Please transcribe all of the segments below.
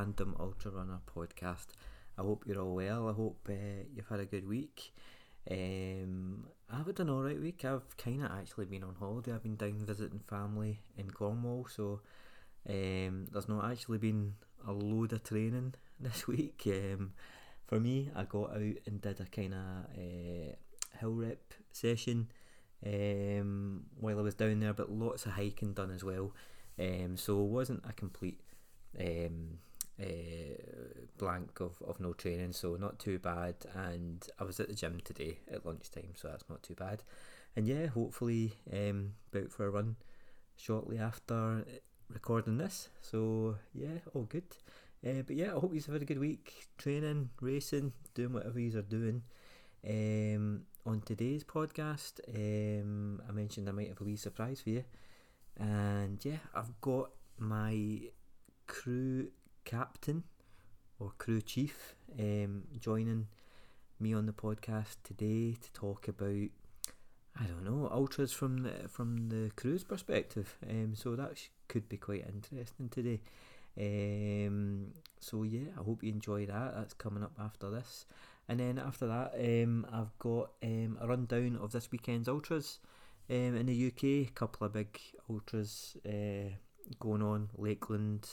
Random Ultra Runner podcast. I hope you're all well. I hope uh, you've had a good week. Um, I've had an alright week. I've kind of actually been on holiday. I've been down visiting family in Cornwall, so um, there's not actually been a load of training this week. Um, for me, I got out and did a kind of uh, hill rep session um, while I was down there, but lots of hiking done as well. Um, so it wasn't a complete um, uh, blank of, of no training, so not too bad. And I was at the gym today at lunchtime, so that's not too bad. And yeah, hopefully um, out for a run shortly after recording this. So yeah, all good. Uh, but yeah, I hope you've had a good week training, racing, doing whatever you are doing. Um, on today's podcast, um, I mentioned I might have a wee surprise for you. And yeah, I've got my crew captain or crew chief um, joining me on the podcast today to talk about I don't know ultras from the from the crew's perspective. Um, so that sh- could be quite interesting today. Um, so yeah, I hope you enjoy that. That's coming up after this, and then after that, um, I've got um, a rundown of this weekend's ultras. Um, in the UK, a couple of big ultras uh, going on. Lakeland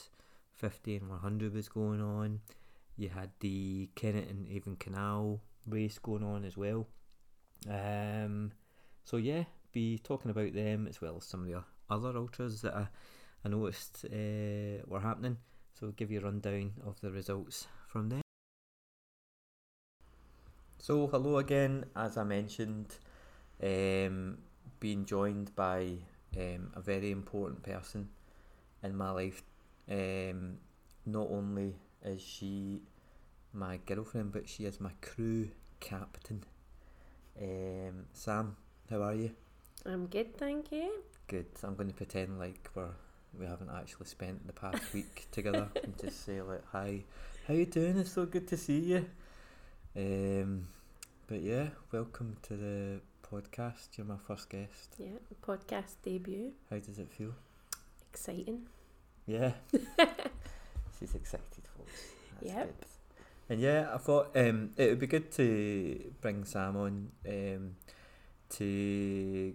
50 and 100 was going on. You had the Kennet and Avon Canal race going on as well. Um, so yeah, be talking about them as well as some of the other ultras that I, I noticed uh, were happening. So I'll give you a rundown of the results from them. So hello again, as I mentioned, um, being joined by um, a very important person in my life. Um, not only is she my girlfriend, but she is my crew captain. Um, Sam, how are you? I'm good, thank you. Good. I'm going to pretend like we're we haven't actually spent the past week together and just say like, "Hi, how you doing? It's so good to see you." Um, but yeah, welcome to the podcast. You're my first guest. Yeah, podcast debut. How does it feel? Exciting. Yeah. She's excited, folks. That's Yep. good. And yeah, I thought um, it would be good to bring Sam on um, to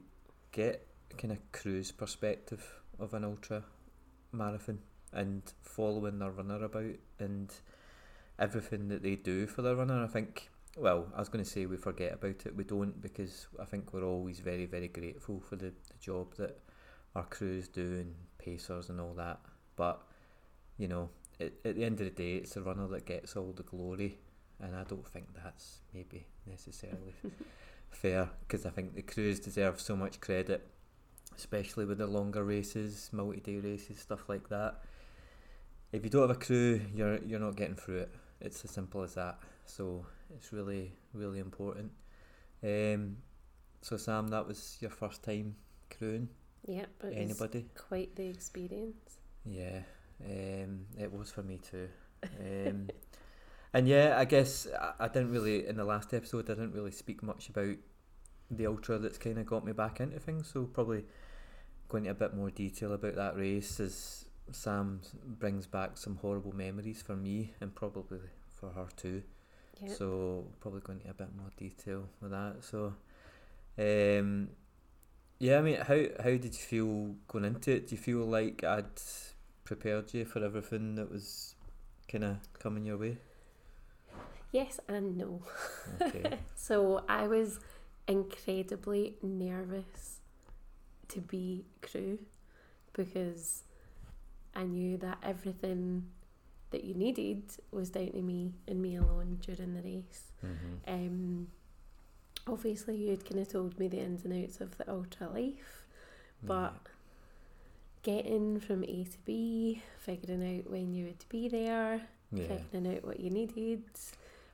get kind of crew's perspective of an ultra marathon and following their runner about and everything that they do for their runner. I think, well, I was going to say we forget about it. We don't because I think we're always very, very grateful for the, the job that our crews do and pacers and all that. But, you know, at, at the end of the day, it's the runner that gets all the glory. And I don't think that's maybe necessarily fair because I think the crews deserve so much credit, especially with the longer races, multi-day races, stuff like that. If you don't have a crew, you're you're not getting through it. It's as simple as that. So it's really really important. Um, so Sam, that was your first time crewing. Yep, it Anybody? quite the experience. Yeah, um, it was for me too. Um, and yeah, I guess I, I didn't really in the last episode. I didn't really speak much about the ultra that's kind of got me back into things. So probably going into a bit more detail about that race as Sam brings back some horrible memories for me and probably for her too. Yep. So probably going into a bit more detail with that. So, um, yeah, I mean, how how did you feel going into it? Do you feel like I'd prepared you for everything that was kind of coming your way? Yes and no. Okay. So I was incredibly nervous to be crew because I knew that everything that you needed was down to me and me alone during the race. mm-hmm. Um, obviously, you'd kind of told me the ins and outs of the ultra life, but getting from A to B, figuring out when you would be there, yeah, figuring out what you needed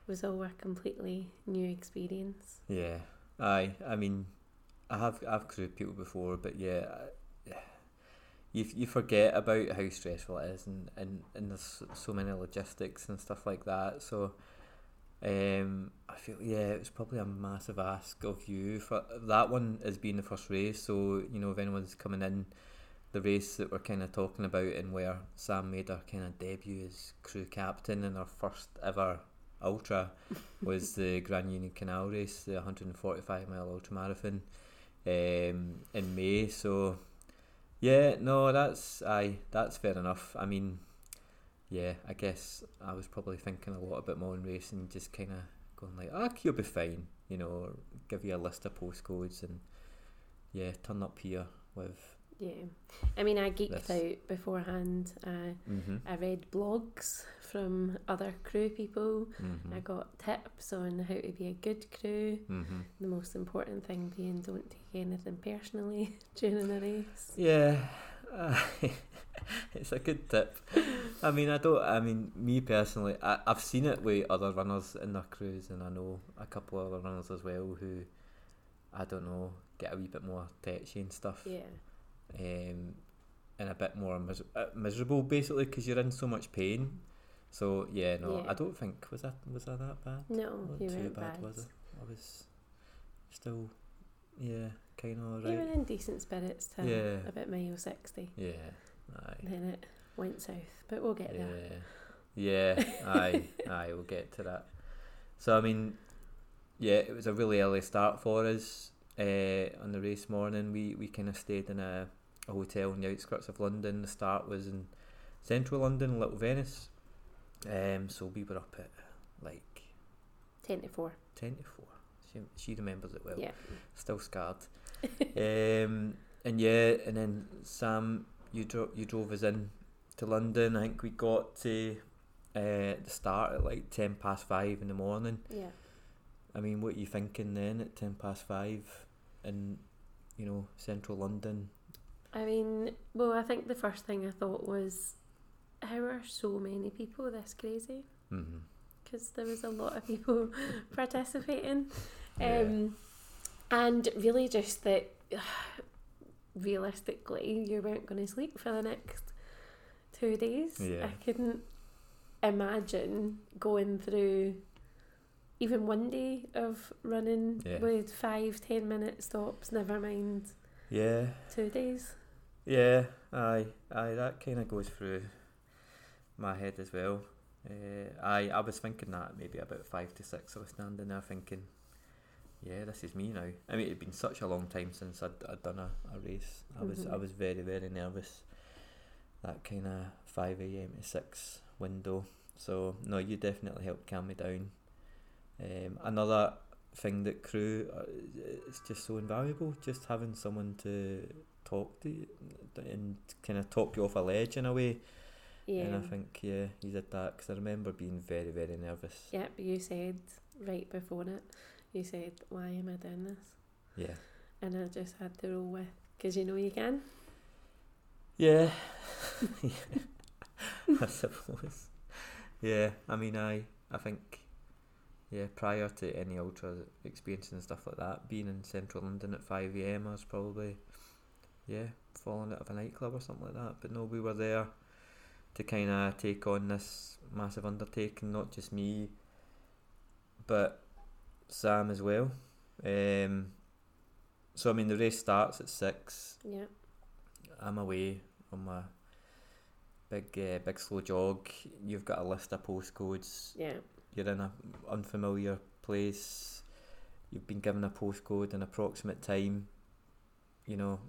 was all a completely new experience. yeah, aye. I mean, I have I've crewed people before, but yeah, I- you you forget about how stressful it is, and and, and there's so many logistics and stuff like that. So, um, I feel yeah, it was probably a massive ask of you for that one as being the first race. So you know, if anyone's coming in the race that we're kind of talking about and where Sam made her kind of debut as crew captain in her first ever ultra was the Grand Union Canal race, the 145 mile ultra marathon um, in May. So yeah, no, that's I that's fair enough. I mean, yeah, I guess I was probably thinking a lot about bit more in and just kind of going like, ah, you'll be fine, you know, or give you a list of postcodes and yeah, turn up here with Yeah. I mean, I geeked This. out beforehand. Uh, hmm I read blogs from other crew people. hmm I got tips on how to be a good crew. hmm The most important thing being don't take anything personally during a race. Yeah, uh, it's a good tip. I mean, I don't. I mean, me personally, I, I've seen it with other runners in their crews, and I know a couple of other runners as well who, I don't know, get a wee bit more touchy and stuff, Yeah. Um, and a bit more mis- uh, miserable basically because you're in so much pain. So yeah, no, Yeah. I don't think was that was I that bad? No, you too bad, bad. was it? I was still, yeah, kind of You alright. were in decent spirits till Yeah. about mile 60. Yeah, aye. Then it went south, but we'll get there. Yeah, yeah, aye, aye, we'll get to that. So I mean, yeah, it was a really early start for us. Uh, on the race morning, we we kind of stayed in a, a hotel in the outskirts of London. The start was in central London, Little Venice. Um, so we were up at like 10 to 4. ten to four. She she remembers it well. Yeah. Still scarred. um, and yeah, and then Sam, you drove you drove us in to London. I think we got to uh, the start at like ten past five in the morning. Yeah. I mean, what are you thinking then at ten past five in you know central London? I mean, well, I think the first thing I thought was, how are so many people this crazy? Mm-hmm. Because there was a lot of people participating. Yeah. Um, and really just that realistically, you weren't going to sleep for the next two days. Yeah. I couldn't imagine going through even one day of running Yeah. with five, ten minute stops, never mind Yeah, two days. Yeah, aye, aye. That kind of goes through my head as well. Uh, I I was thinking that maybe about five to six. I was standing there thinking, yeah, this is me now. I mean, it'd been such a long time since I'd, I'd done a, a race. I was I Mhm. was very very nervous. That kind of five a.m. to six window. So no, you definitely helped calm me down. Um, another thing that crew uh, it's just so invaluable. Just having someone to talk to you and kind of talk you off a ledge in a way. Yeah. And I think yeah, you did that because I remember being very very nervous. Yep, you said right before it, you said, Why am I doing this? Yeah. And I just had to roll with, because you know you can. Yeah. I suppose. Yeah, I mean, I I think, yeah, prior to any ultra experience and stuff like that, being in central London at 5 a.m., I was probably, yeah, falling out of a nightclub or something like that. But no, we were there to kind of take on this massive undertaking, not just me, but Sam as well. Um, so, I mean, the race starts at 6. Yeah. I'm away on my big uh, big slow jog. You've got a list of postcodes. Yeah. You're in a unfamiliar place. You've been given a postcode, an approximate time. You know,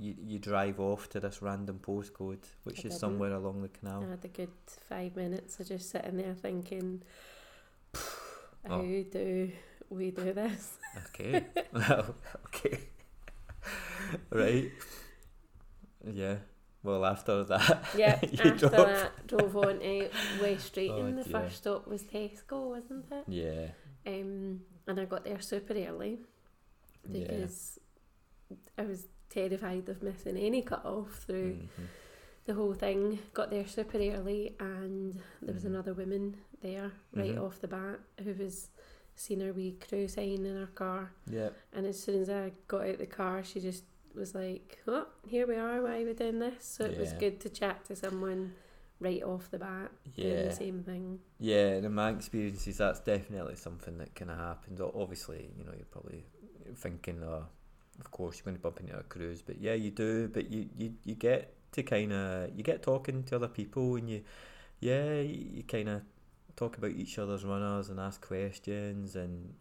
you you drive off to this random postcode, which I is didn't. somewhere along the canal. I had a good five minutes of just sitting there thinking, how Oh. do we do this? Okay. well, okay. right. Yeah. Well, after that, Yeah, you after drove. that, drove on to West Drayton. Oh, the dear. first stop was Tesco, wasn't it? Yeah. Um, and I got there super early Yeah. because I was terrified of missing any cut off through Mhm. the whole thing. Got there super early, and there was Mhm. another woman there right Mhm. off the bat who was seen her wee crew sign in her car. Yeah. And as soon as I got out the car, she just was like, "Oh, here we are. Why are we doing this?" So it was good to chat to someone right off the bat doing Yeah. the same thing. Yeah, and in my experiences, that's definitely something that kind of happens. Obviously, you know, you're probably thinking, oh, of course you're going to bump into a cruise, but yeah, you do. But you you, you get to kind of you get talking to other people, and you yeah you, kind of talk about each other's runners and ask questions and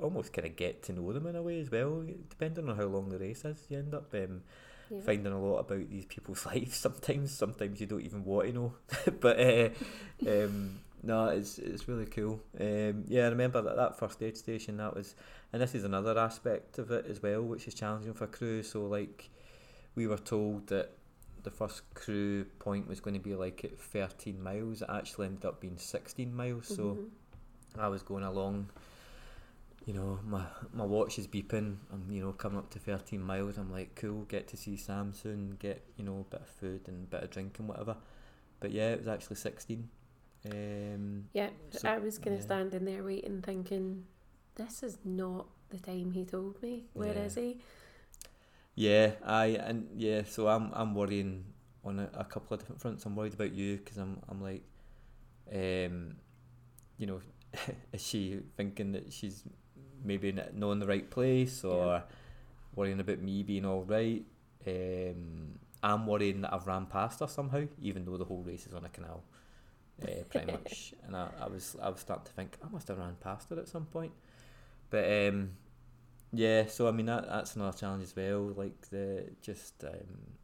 almost kind of get to know them in a way as well. Depending on how long the race is, you end up um, Yeah. finding a lot about these people's lives. Sometimes, sometimes you don't even want to know. but uh, um, no, it's it's really cool. Um, yeah, I remember that that first aid station. That was, and this is another aspect of it as well, which is challenging for crew. So like, we were told that the first crew point was going to be like at 13 miles. It actually ended up being 16 miles. So Mhm. I was going along, you know, my my watch is beeping. I'm you know coming up to 13 miles. I'm like, cool, get to see Sam soon. Get you know a bit of food and a bit of drink and whatever. But yeah, it was actually 16. Um, Yeah, So- I was kind of yeah. standing there waiting, thinking, this is not the time he told me. Where is Yeah. he? Yeah, I and yeah, so I'm I'm worrying on a, a couple of different fronts. I'm worried about you because I'm I'm like, um, you know, is she thinking that she's maybe not knowing the right place or worrying about me being all right? Um, I'm worrying that I've ran past her somehow, even though the whole race is on a canal, uh, pretty much. And I, I was I was starting to think I must have ran past her at some point, but um, yeah. So I mean that that's another challenge as well. Like the just um,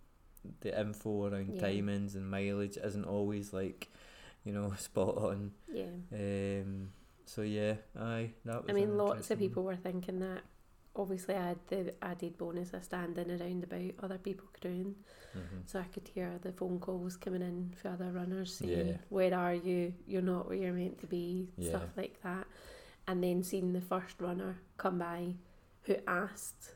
the info around Yeah. timings and mileage isn't always like you know spot on. Yeah. Um, so yeah, aye, that was. I mean, lots of people were thinking that. Obviously, I had the added bonus of standing around about other people crewing, Mhm. so I could hear the phone calls coming in for other runners saying, Yeah. "Where are you? You're not where you're meant to be." Yeah. Stuff like that, and then seeing the first runner come by, who asked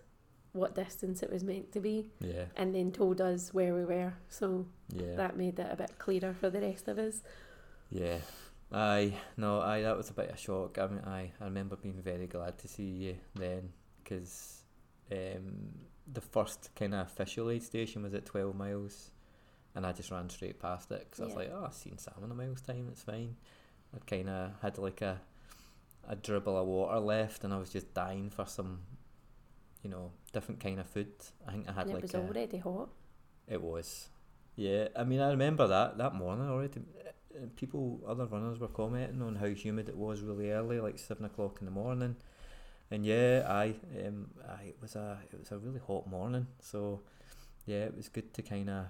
what distance it was meant to be, Yeah, and then told us where we were. So yeah, that made it a bit clearer for the rest of us. yeah. Aye, no, aye, that was a bit of a shock. I mean, aye, I remember being very glad to see you then, because um, the first kind of official aid station was at 12 miles, and I just ran straight past it because I was like, oh, I've seen Sam in a mile's time, it's fine. I kind of had like a a dribble of water left, and I was just dying for some, you know, different kind of food. I think I had and it like was a, already hot. it was. Yeah, I mean, I remember that that morning already. uh, People, other runners were commenting on how humid it was really early, like seven o'clock in the morning. And yeah, I, um, I it was a it was a really hot morning. So, yeah, it was good to kind of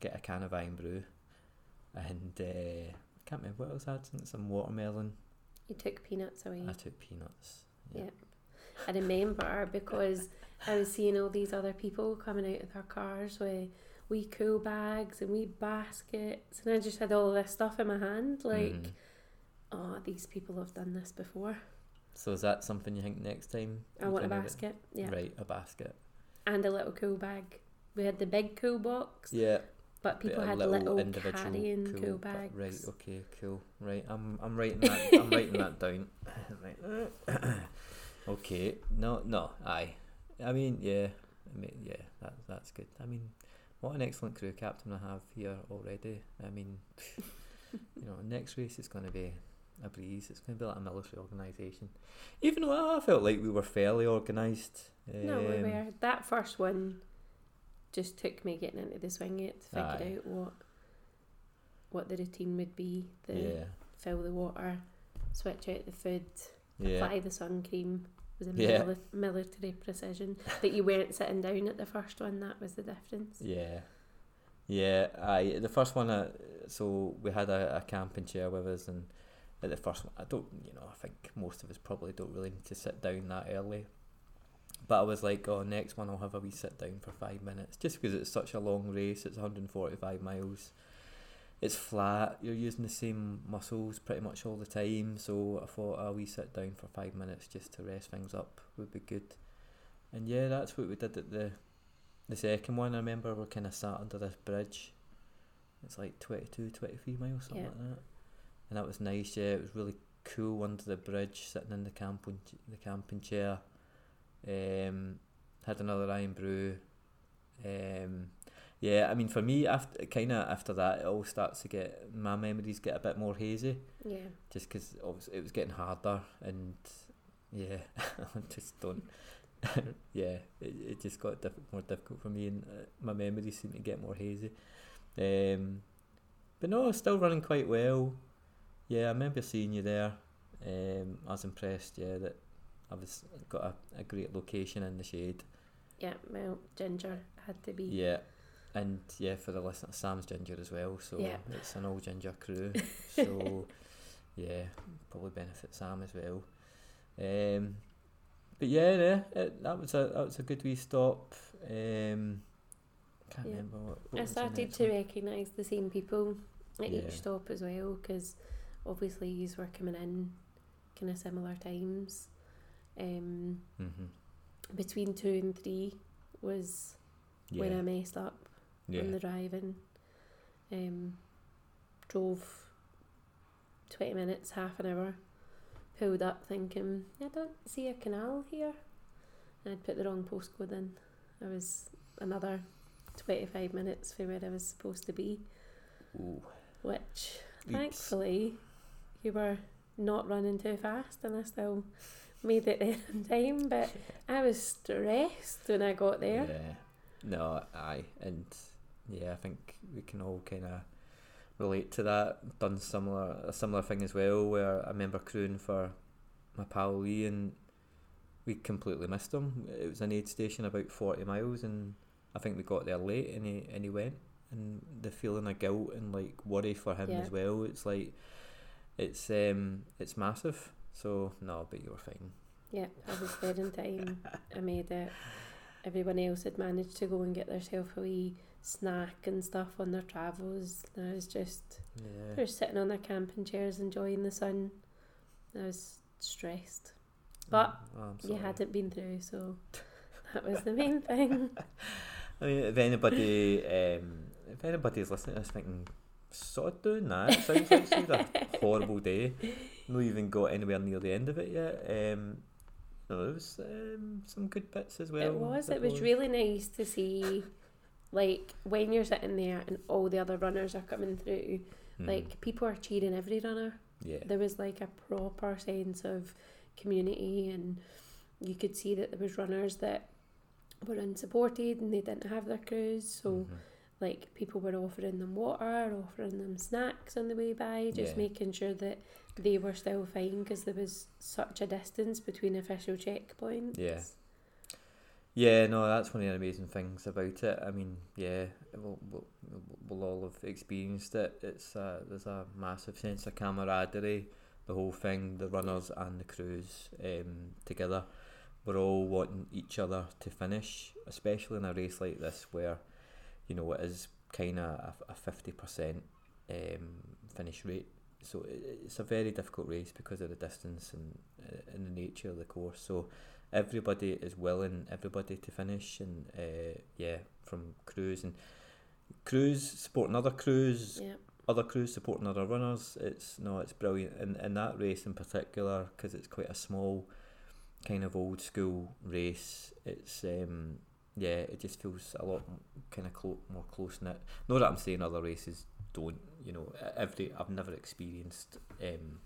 get a can of Irn-Bru, and uh, I can't remember what else I had. Some- Some watermelon. You took peanuts away. I took peanuts. Yeah. I remember because I was seeing all these other people coming out of their cars with wee cool bags and wee baskets, and I just had all this stuff in my hand. Like, Mhm. oh, these people have done this before. So is that something you think next time? I want a basket, yeah, Right, a basket. and a little cool bag. We had the big cool box, Yeah. but people had little, carrying cool, ba- bags. Right, okay, cool. Right, I'm I'm writing that I'm writing that down. right. okay. No, no, aye. I mean, yeah. I mean, yeah, that that's good. I mean, what an excellent crew captain I have here already. I mean, you know, next race is going to be a breeze. It's going to be like a military organisation. Even though I felt like we were fairly organised. No, we um, were. That first one just took me getting into the swing of it to figure Aye. out what what the routine would be. The Yeah, fill the water, switch out the food, yeah. apply the sun cream. It was a Yeah. mili- military precision. but you weren't sitting down at the first one. That was the difference. Yeah, yeah. I the first one. Uh, so we had a, a camping chair with us, and at the first one, I don't. You know, I think most of us probably don't really need to sit down that early. But I was like, oh, next one I'll have a wee sit down for five minutes, just because it's such a long race. It's 145 miles. It's flat. You're using the same muscles pretty much all the time. So I thought a wee sit down for five minutes just to rest things up would be good. And yeah, that's what we did at the the second one. I remember we kind of sat under this bridge. It's like 22, 23 miles, something Yeah. like that. And that was nice. Yeah, it was really cool under the bridge, sitting in the camping the camping chair. Um, had another Irn-Bru. Um, yeah, I mean for me, after kind of after that, it all starts to get my memories get a bit more hazy Yeah. just because it was getting harder and yeah I just don't yeah, it, it just got diff- more difficult for me, and uh, my memories seem to get more hazy. Um, but no, still running quite well. Yeah, I remember seeing you there. Um, I was impressed. Yeah, that I was got a, a great location in the shade. Yeah, well, ginger had to be. Yeah, and yeah, for the listener, Sam's ginger as well. So Yeah. it's an all ginger crew. So yeah, probably benefit Sam as well. Um, but yeah, yeah it, that was a that was a good wee stop. Um, can't Yeah. remember what. what I started to recognise the same people at Yeah. each stop as well because obviously you were coming in kind of similar times. Um, Mhm. between two and three was when I messed up on the driving. Um, drove 20 minutes, half an hour, pulled up thinking, I don't see a canal here. And I'd put the wrong postcode in. I was another 25 minutes from where I was supposed to be, Ooh, which oops. thankfully you were not running too fast and I still made it there in time. But I was stressed when I got there. Yeah. No, aye, and yeah, I think we can all kind of relate to that. Done similar a similar thing as well, where I remember crewing for my pal Lee, and we completely missed him. It was an aid station about forty miles, and I think we got there late, and he and he went, and the feeling of guilt and like worry for him Yeah. as well. It's like it's um it's massive. So no, but you were fine. Yeah, I was there in time. I made it. Everyone else had managed to go and get themselves a wee snack and stuff on their travels. And I was just Yeah. they were sitting on their camping chairs enjoying the sun. I was stressed. But Oh, You hadn't been through, so that was the main thing. I mean, if anybody, um, if anybody's listening to this thinking, sod doing that, sounds like she had a horrible day. Not even got anywhere near the end of it yet. Um, no, there was um, some good bits as well. it was. It was really nice to see, like when you're sitting there and all the other runners are coming through. Mm, Like people are cheering every runner. yeah, there was like a proper sense of community and you could see that there was runners that were unsupported and they didn't have their crews so mhm. Like people were offering them water offering them snacks on the way by just Yeah. making sure that they were still fine because there was such a distance between official checkpoints Yeah. Yeah, no, that's one of the amazing things about it. I mean, yeah, we'll, we'll, we'll all have experienced it. It's uh, there's a massive sense of camaraderie, the whole thing, the runners and the crews um, together. We're all wanting each other to finish, especially in a race like this where, you know, it is kind of a fifty percent um, finish rate. So it's a very difficult race because of the distance and uh, and the nature of the course. So everybody is willing everybody to finish and uh, yeah from crews and crews supporting other crews yeah other crews supporting other runners it's no it's brilliant and in that race in particular because it's quite a small kind of old school race it's um yeah it just feels a lot kind of clo- more close knit not that I'm saying other races don't you know every I've never experienced um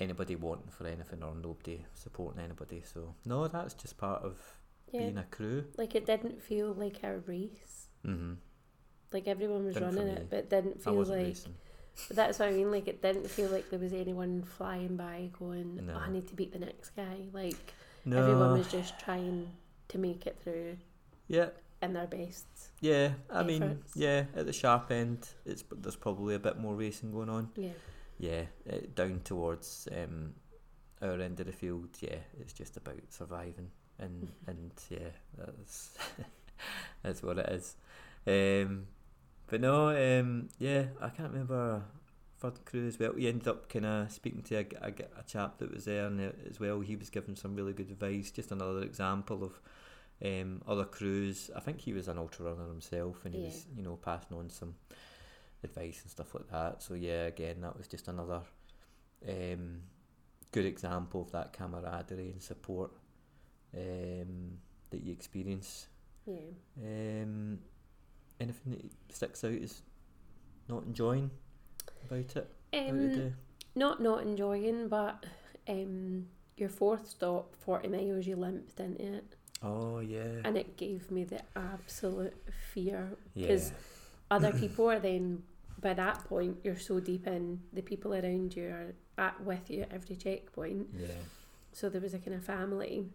anybody wanting for anything or nobody supporting anybody so no that's just part of yeah being a crew like it didn't feel like a race mm-hmm. like everyone was Didn't running it but it didn't feel like racing But that's what I mean. Like it didn't feel like there was anyone flying by going, No. "Oh, I need to beat the next guy." Like no everyone was just trying to make it through yeah in their best. Yeah, I mean, yeah, at the sharp end, it's there's probably a bit more racing going on. Yeah, Yeah, uh, down towards um, our end of the field, yeah, it's just about surviving, and and yeah, that's that's what it is. Um, but no, um, yeah, I can't remember crew as well. We ended up kind of speaking to a, a, a chap that was there and uh, as well. He was giving some really good advice. Just another example of um, other crews. I think he was an ultra runner himself, and he Yeah. was you know passing on some advice and stuff like that. So yeah, again, that was just another um, good example of that camaraderie and support um, that you experience. yeah. Um, anything that sticks out is not enjoying about it. Um, not not enjoying, but um, your fourth stop, 40 miles, you limped into it. Oh yeah. And it gave me the absolute fear. yeah. 'cause Other people are then, by that point, you're so deep in, the people around you are at with you at every checkpoint. Yeah. So there was a kind of family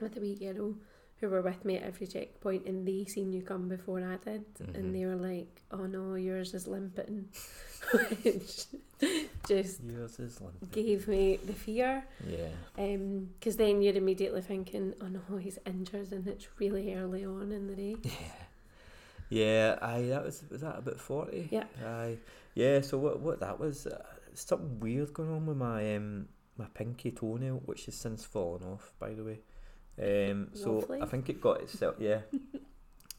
with a wee girl who were with me at every checkpoint and they seen you come before I did Mhm. and they were like, Oh no, yours is limping which just Yours is limping. gave me the fear. Yeah. because then you're immediately thinking, Oh no, he's injured and it's really early on in the day. Yeah. Yeah, aye, that was was that about forty? Yeah. Aye. Yeah, so what what that was uh, something weird going on with my um my pinky toenail, which has since fallen off, by the way. Um so Lovely. I think it got itself yeah.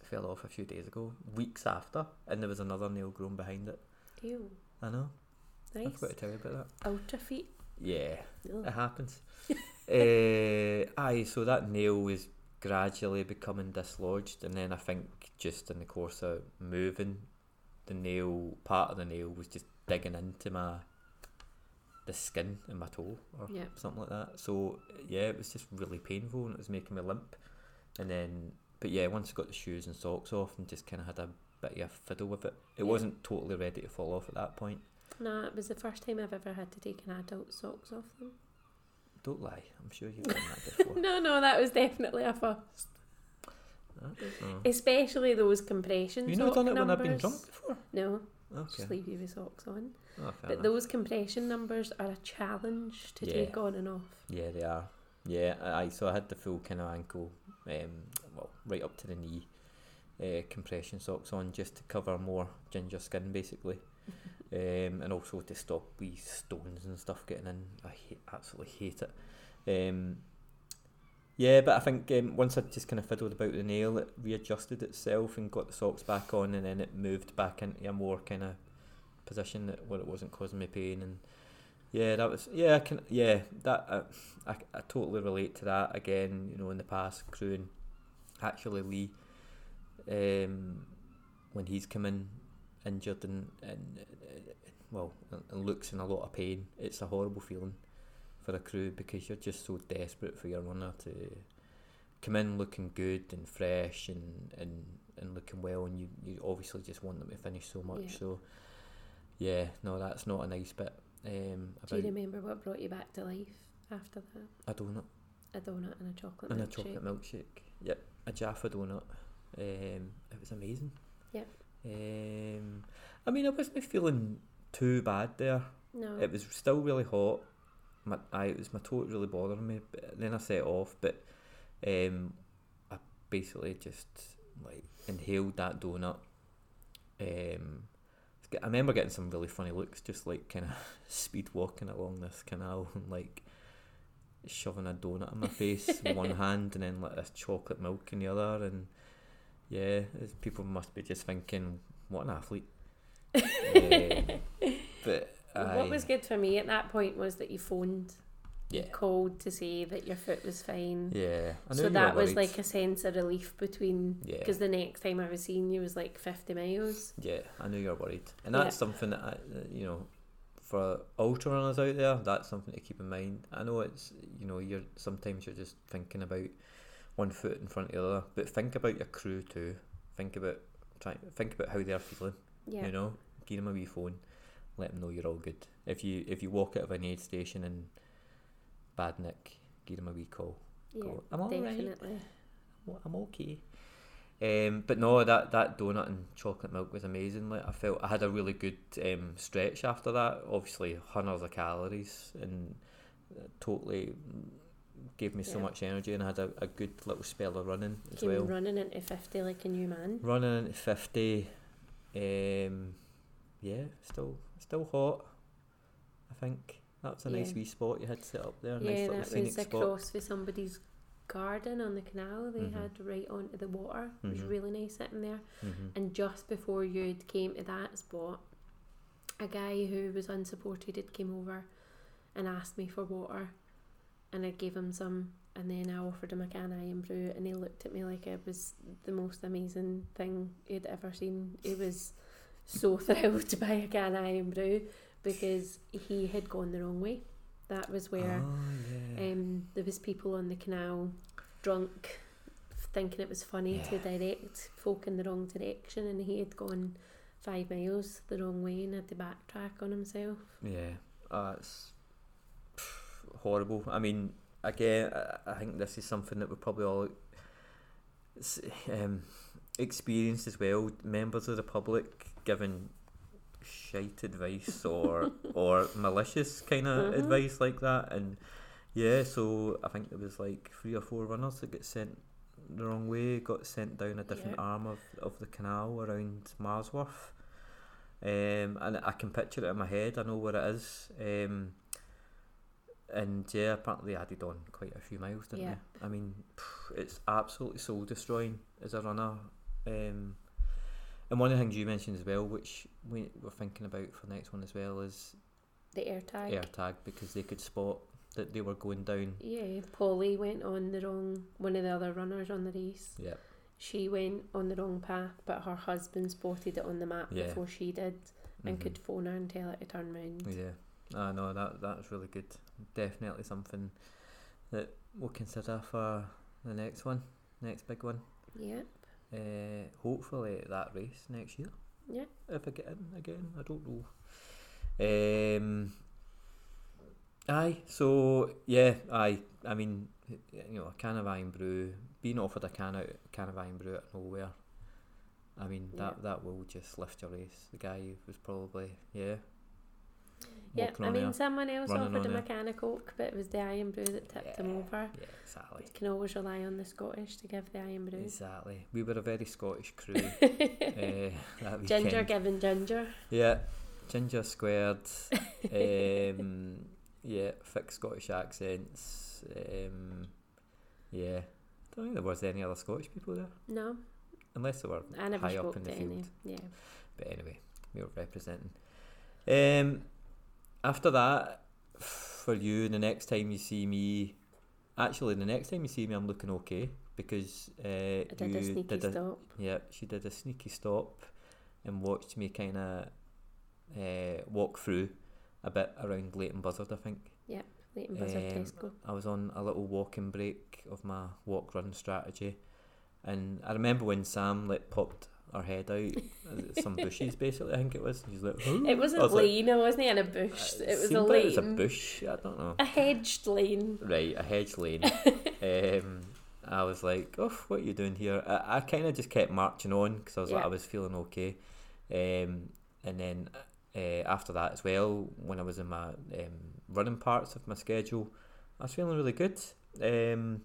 fell off a few days ago, weeks after, and there was another nail grown behind it. Ew, I know. Nice. I forgot to tell you about that. Ultra feet. Yeah. It happens. uh, aye, so that nail was gradually becoming dislodged, and then I think just in the course of moving, the nail part of the nail was just digging into my the skin in my toe or Yeah. something like that. So yeah, it was just really painful, and it was making me limp. And then, but yeah, once I got the shoes and socks off, and just kind of had a bit of a fiddle with it. It Yeah. wasn't totally ready to fall off at that point. No, it was the first time I've ever had to take an adult socks off them. Don't lie, I'm sure you've done that before. no, no, that was definitely a first. Especially those compression You never sock done it when I've been numbers. drunk before? No, Okay. just leave you with socks on. Oh, But enough. those compression numbers are a challenge to Yeah. take on and off. Yeah, they are. Yeah, I so I had the full kind of ankle, um, well, right up to the knee, uh, compression socks on just to cover more ginger skin, basically, um, and also to stop wee stones and stuff getting in. I hate, absolutely hate it. Um, yeah, but I think um, once I just kind of fiddled about the nail, it readjusted itself and got the socks back on, and then it moved back into a more kind of position that where it wasn't causing me pain and. Yeah, that was yeah. I can yeah that uh, I I totally relate to that again. You know, in the past, crewing, actually Lee, um, when he's come in injured and and uh, well and looks in a lot of pain, it's a horrible feeling for a crew because you're just so desperate for your runner to come in looking good and fresh and and, and looking well, and you you obviously just want them to finish so much. Yeah. So yeah, no, that's not a nice bit. Um, Do you remember what brought you back to life after that? a donut A donut and a chocolate and a milkshake. chocolate milkshake. Yep, a Jaffa donut. Um, it was amazing. Yep. Um, I mean, I wasn't feeling too bad there. No. It was still really hot. My, I, it was my toe really bothering me. But then I set off, but um, I basically just like inhaled that donut. Um, I remember getting some really funny looks, just like kind of speed walking along this canal and like shoving a donut in my face with one hand and then like this chocolate milk in the other, and yeah, it's- people must be just thinking, what an athlete. But what was good for me at that point was that you phoned, yeah, called to say that your foot was fine. yeah. So that was like a sense of relief between Yeah. because the next time I was seeing you was like 50 miles. Yeah, I knew you were worried, and Yeah. that's something that I, you know, for ultra runners out there, that's something to keep in mind. I know it's you know you're sometimes you're just thinking about one foot in front of the other, but think about your crew too. Think about try think about how they're feeling. Yeah. You know, give them a wee phone, let them know you're all good. If you if you walk out of an aid station and bad nick, give him a wee call. yeah, Go, I'm all right. definitely. Well, I'm okay. Um, but no, that, that donut and chocolate milk was amazing. Like I felt I had a really good um, stretch after that. Obviously, hundreds of calories and uh, totally gave me so much energy, and I had a, a good little spell of running as Came well. running into 50 like a new man. Running into fifty, um, yeah, still still hot. I think that's a nice Yeah. wee spot you had set up there. yeah, nice little that scenic was spot. across with somebody's garden on the canal they Mhm. had right onto the water. It was Mhm. really nice sitting there. hmm And just before you had came to that spot, a guy who was unsupported had came over and asked me for water, and I gave him some, and then I offered him a can of Irn-Bru, and he looked at me like it was the most amazing thing he'd ever seen. He was so thrilled to buy a can of Irn-Bru because he had gone the wrong way. That was where oh, yeah. um, there was people on the canal drunk, thinking it was funny to direct folk in the wrong direction, and he had gone five miles the wrong way and had to backtrack on himself. Yeah, uh, it's horrible. I mean, again, I, I think this is something that we probably all um, experienced as well. Members of the public giving shite advice or or malicious kind of Mhm. advice like that, and yeah, so I think there was like three or four runners that get sent the wrong way, got sent down a different Yeah. arm of, of the canal around Marsworth. Um, and I can picture it in my head. I know where it is. Um, and yeah, apparently they added on quite a few miles, didn't Yeah. they? I mean, it's absolutely soul destroying as a runner. Um, and one of the things you mentioned as well, which we we're thinking about for the next one as well, is The air tag. air tag because they could spot that they were going down. Yeah, Polly went on the wrong. One of the other runners on the race. Yeah, She went on the wrong path, but her husband spotted it on the map Yeah. before she did, and Mhm. could phone her and tell her to turn round. Yeah, I know that that's really good. Definitely something that we'll consider for the next one, next big one. Yeah, Uh, hopefully that race next year. yeah. If I get in again, I don't know. Um, aye, so yeah, aye. I mean, you know, a can of Irn-Bru, being offered a can out, can of Irn-Bru out of nowhere. I mean, that Yeah. that will just lift your race. The guy was probably yeah. Yeah, I mean, someone else offered him a can of Coke, but it was the Irn-Bru that tipped him over. Yeah, exactly. You can always rely on the Scottish to give the Irn-Bru. Exactly. We were a very Scottish crew. uh, that ginger giving ginger. Yeah, ginger squared. um, yeah, thick Scottish accents. Um, yeah, don't think there was any other Scottish people there, No, unless they were I high up in the field. any. Yeah. But anyway, we were representing. Um, after that, for you, the next time you see me, actually, the next time you see me, I'm looking okay because uh, I did you a sneaky did a, stop. Yeah, she did a sneaky stop and watched me kind of uh, walk through a bit around Leighton Buzzard, I think. Yeah, Leighton Buzzard Um, Tesco. I was on a little walking break of my walk run strategy, and I remember when Sam like popped her head out uh, some bushes basically. I think it was. She's like, It wasn't was like, lane, I wasn't in a bush. uh, It was a like it was a lane. bush. I don't know. A hedged lane. Right, a hedge lane. um, I was like, "Oh, what are you doing here?" I, I kind of just kept marching on because I was like, I was feeling okay. Um, and then uh, after that as well, when I was in my um, running parts of my schedule, I was feeling really good. Um,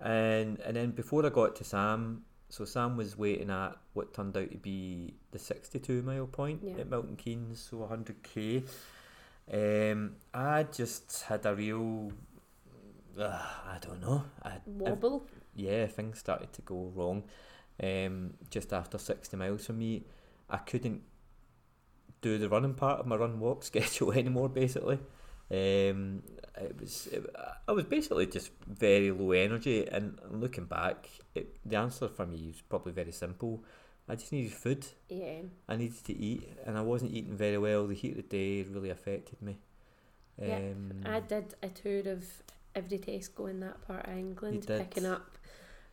and and then before I got to Sam, so Sam was waiting at what turned out to be the sixty-two mile point Yeah. at Milton Keynes, so hundred k. Um, I just had a real, uh, I don't know, I, I- Wobble. yeah, things started to go wrong. Um, just after sixty miles for me, I couldn't do the running part of my run walk schedule anymore. Basically, um, it was it, I was basically just very low energy. And looking back, it, the answer for me was probably very simple. I just needed food. Yeah. I needed to eat, and I wasn't eating very well. The heat of the day really affected me. Yeah, Um, I did a tour of every Tesco in that part of England, picking up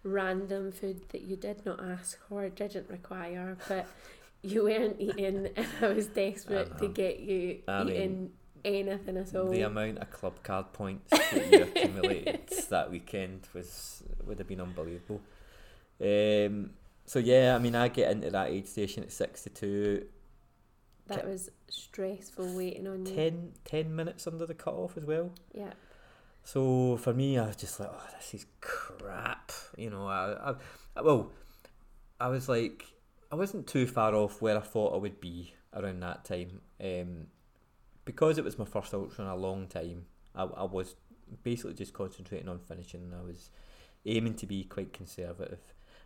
random food that you did not ask for, didn't require, but you weren't eating, and I was desperate to get you I mean, eating anything at all. The amount of club card points that you accumulated that weekend was would have been unbelievable. Um, so yeah, I mean, I get into that aid station at sixty two. that was stressful waiting on you. 10, 10 minutes under the cut off as well. Yeah, So for me, I was just like, oh, this is crap. You know, I, I, well, I was like, I wasn't too far off where I thought I would be around that time. Um, because it was my first ultra in a long time, I, I was basically just concentrating on finishing. And I was aiming to be quite conservative.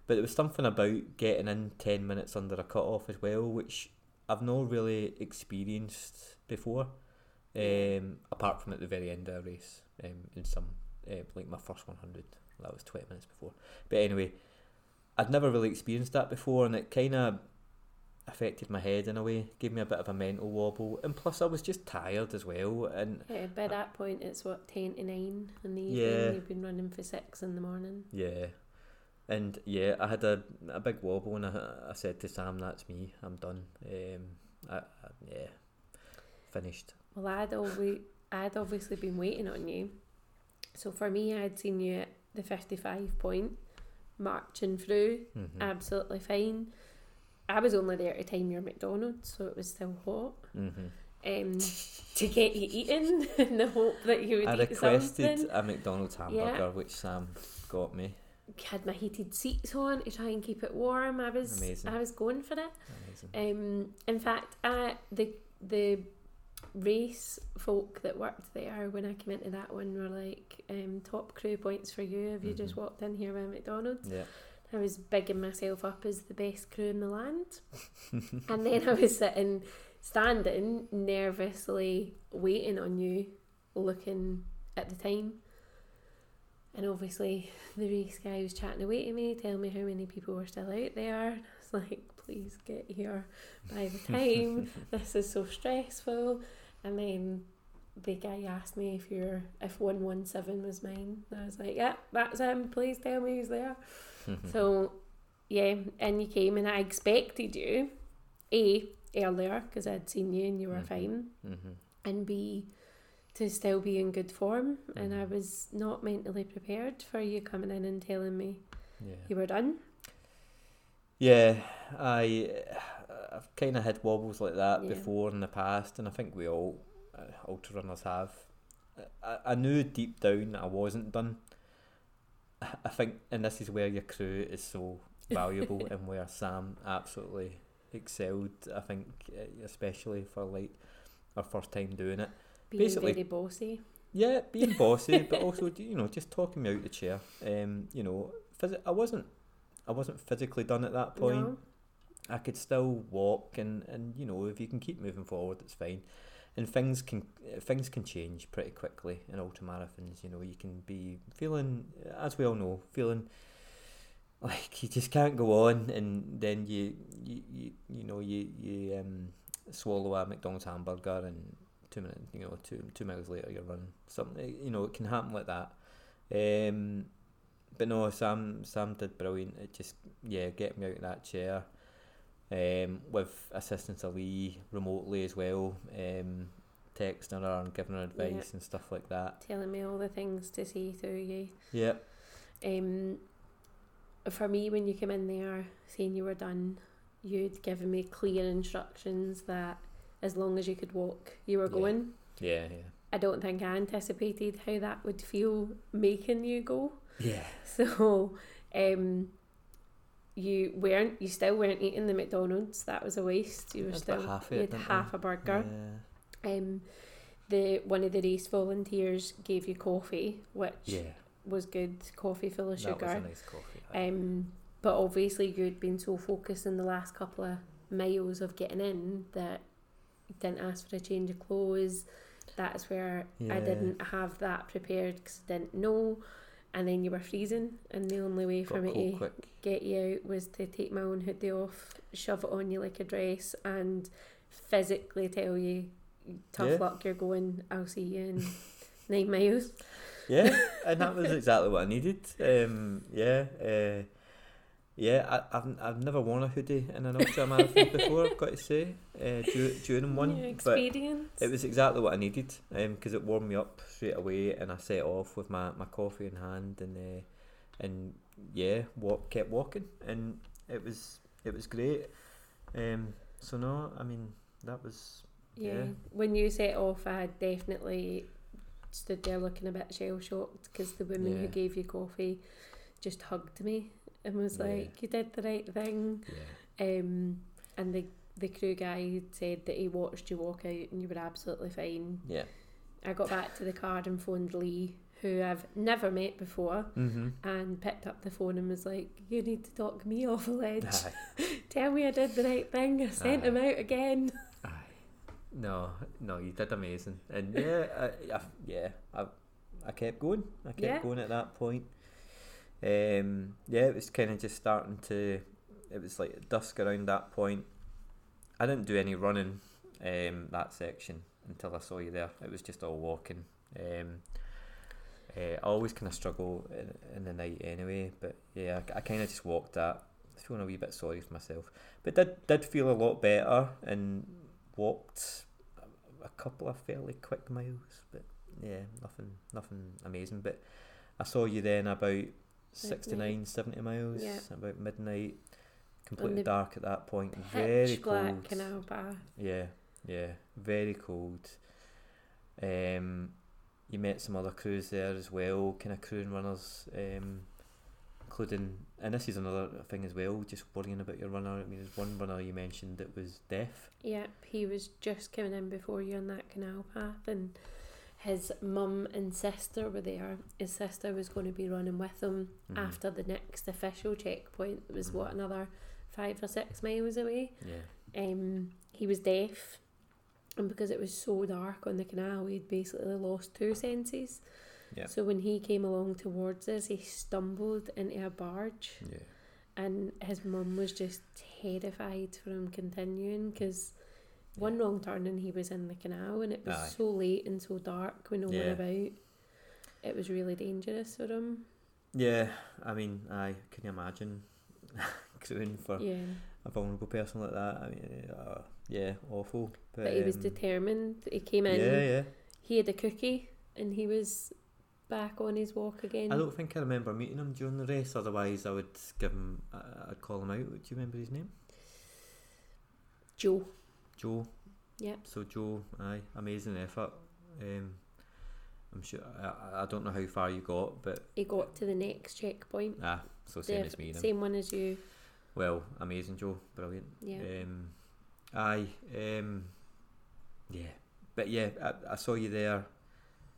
But there was something about getting in 10 minutes under a cut off as well, which I've not really experienced before. Um, apart from at the very end of the race, um, in some uh, like my first 100, that was 20 minutes before. But anyway, I'd never really experienced that before, and it kind of affected my head in a way, gave me a bit of a mental wobble, and plus I was just tired as well. And Yeah, by that point, it's what ten to nine in the evening. Yeah. You've been running for six in the morning. yeah, and yeah, I had a a big wobble, and I, I said to Sam, "That's me. I'm done." Um, I, I yeah, finished. Well, I'd always, I'd obviously been waiting on you. So for me, I'd seen you at the fifty-five point, marching through, Mm-hmm. absolutely fine. I was only there to time your McDonald's, so it was still hot. mm-hmm. Um, to get you eating in the hope that you would I requested something. a McDonald's hamburger, which Sam got me. Had my heated seats on to try and keep it warm. I was, Amazing. I was going for it. Amazing. Um, in fact, I, the the race folk that worked there when I came into that one were like, um, top crew points for you if you just Mhm. walked in here with McDonald's. Yeah. I was bigging myself up as the best crew in the land. and then I was sitting, standing, nervously waiting on you, looking at the time. And obviously, the race guy was chatting away to me, telling me how many people were still out there. And I was like, please get here by the time. this is so stressful. And then the guy asked me if you're if one one seven was mine. And I was like, yeah, that's him. Please tell me who's there. So, yeah, and you came, and I expected you, A, earlier, because I'd seen you and you were Mhm. fine, mm-hmm. and B, to still be in good form. And I Mhm. was not mentally prepared for you coming in and telling me Yeah. you were done. Yeah, I I've kind of had wobbles like that Yeah. before in the past, and I think we all uh, ultra runners have. I, I knew deep down I wasn't done. I think, and this is where your crew is so valuable, and where Sam absolutely excelled. I think, uh, especially for like our first time doing it. Being Basically- very bossy. Yeah, being bossy, but also you know just talking me out the chair. Um, you know, phys- I wasn't, I wasn't physically done at that point. No. I could still walk, and, and you know, if you can keep moving forward, it's fine. And things can things can change pretty quickly in ultra marathons. You know, you can be feeling, as we all know, feeling like you just can't go on, and then you you you, you know you you um, swallow a McDonald's hamburger, and two minutes, you know, two two miles later you're running something. You know, it can happen like that. Um, but no, Sam Sam did brilliant. It just yeah, get me out of that chair um, with assistance of Lee remotely as well, um, texting her and giving her advice Yeah. and stuff like that. Telling me all the things to see through you. Yeah, Um, for me, when you came in there saying you were done, you'd given me clear instructions that as long as you could walk, you were Yeah. going. yeah, yeah, I don't think I anticipated how that would feel making you go. yeah. So, um, you weren't, you still weren't eating the McDonald's. That was a waste. You were That's still, half you it, had half a burger. Yeah, Um, the one of the race volunteers gave you coffee, which yeah. was good. Coffee full of That was a sugar. nice coffee. Um, but obviously you'd been so focused in the last couple of miles of getting in that you didn't ask for a change of clothes. That's where I didn't have that prepared because I didn't know. And then you were freezing, and the only way for me to quick. get you out was to take my own hoodie off, shove it on you like a dress, and physically tell you, "Tough Yeah. luck, you're going. I'll see you in nine miles." Yeah, and that was exactly what I needed. Um, yeah, uh, yeah. I, I've I've never worn a hoodie in an ultra marathon before. I've got to say, uh, dur- during one, New but it was exactly what I needed because it warmed me up straight away, and I set off with my, my coffee in hand, and uh, and yeah, walk kept walking, and it was it was great. Um, so no, I mean that was Yeah. Yeah. When you set off, I definitely stood there looking a bit shell shocked because the woman who gave you coffee just hugged me and was Yeah. like, "You did the right thing." yeah Um, and the the crew guy said that he watched you walk out and you were absolutely fine. yeah. I got back to the car and phoned Lee, who I've never met before, Mm-hmm. and picked up the phone and was like, "You need to talk me off a ledge. Tell me I did the right thing. I sent Aye. him out again." Aye. No, no, you did amazing, and yeah, I, I, yeah, I, I kept going. I kept Yeah. going at that point. Um, yeah, it was kind of just starting to. It was like dusk around that point. I didn't do any running um, that section until I saw you there. It was just all walking. Um, uh, I always kind of struggle in, in the night anyway, but yeah, I, I kind of just walked that, feeling a wee bit sorry for myself, but did did feel a lot better and walked a, couple of fairly quick miles, but yeah, nothing nothing amazing. But I saw you then about 69, 70 miles, Yeah. about midnight, completely dark at that point, very cold. Yeah, yeah, very cold. Um, you met some other crews there as well, kind of crewing runners, um, including, and this is another thing as well, just worrying about your runner. I mean, there's one runner you mentioned that was deaf. Yep, he was just coming in before you on that canal path, and his mum and sister were there. His sister was going to be running with him Mhm. after the next official checkpoint. It was Mhm. what another five or six miles away. Yeah, Um, he was deaf, and because it was so dark on the canal, he'd basically lost two senses. yeah, So when he came along towards us, he stumbled into a barge, yeah, and his mum was just terrified for him continuing because one wrong turn and he was in the canal, and it was Aye. so late and so dark with no one Yeah. about. It was really dangerous for him. yeah. I mean, I can you imagine crewing for Yeah, a vulnerable person like that? I mean, uh, yeah, awful. But, but he was um, determined. He came in. Yeah, yeah. He had a cookie, and he was back on his walk again. I don't think I remember meeting him during the race. Otherwise, I would give him. Uh, I'd call him out. Do you remember his name? Joe. Joe. Yep. So Joe, aye, amazing effort. Um, I'm sure. I, I don't know how far you got, but He got to the next checkpoint. ah, so same The as me. Then. same one as you. Well, amazing, Joe, brilliant. Yeah. Um, aye, um, yeah, but yeah, I, I saw you there.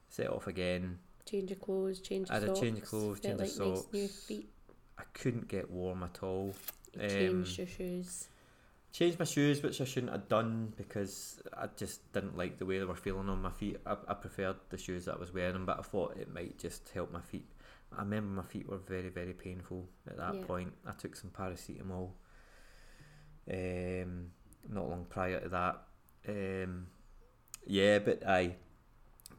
Set off again. Change of clothes, change of I had a socks. change of clothes, change of like nice new feet. I couldn't get warm at all. You changed Um, your shoes. Changed my shoes, which I shouldn't have done because I just didn't like the way they were feeling on my feet. I, I preferred the shoes that I was wearing, but I thought it might just help my feet. I remember my feet were very, very painful at that Yeah. point. I took some paracetamol um, not long prior to that. Um, yeah, but I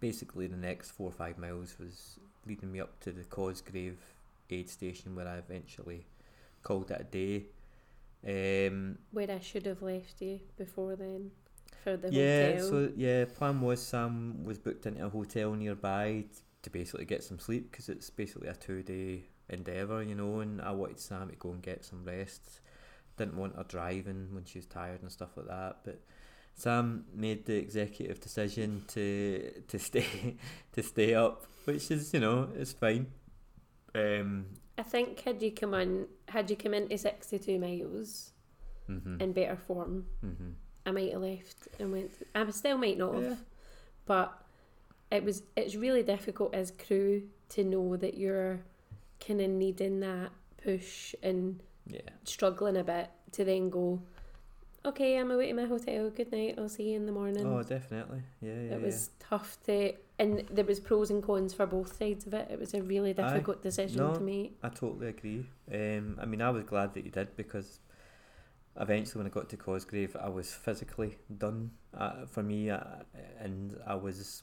basically the next four or five miles was leading me up to the Cosgrove aid station where I eventually called it a day. Um, Where I should have left you before then for the yeah, hotel. so yeah, plan was Sam was booked into a hotel nearby t- to basically get some sleep because it's basically a two day endeavour, you know. And I wanted Sam to go and get some rest. Didn't want her driving when she was tired and stuff like that. But Sam made the executive decision to to stay to stay up, which is you know it's fine. Um, I think had you come in, had you come into sixty two miles mhm, in better form, mhm. I might have left and went. I still might not have, Yeah. but it was. It's really difficult as crew to know that you're kind of needing that push and Yeah, struggling a bit to then go. Okay, I'm away to my hotel. Good night. I'll see you in the morning. oh definitely, yeah, yeah. it yeah. was tough to, and there was pros and cons for both sides of it. It was a really Aye. difficult decision No. to make. I totally agree. Um, I mean, I was glad that you did because eventually, when I got to Cosgrove, I was physically done uh, for me, uh, and I was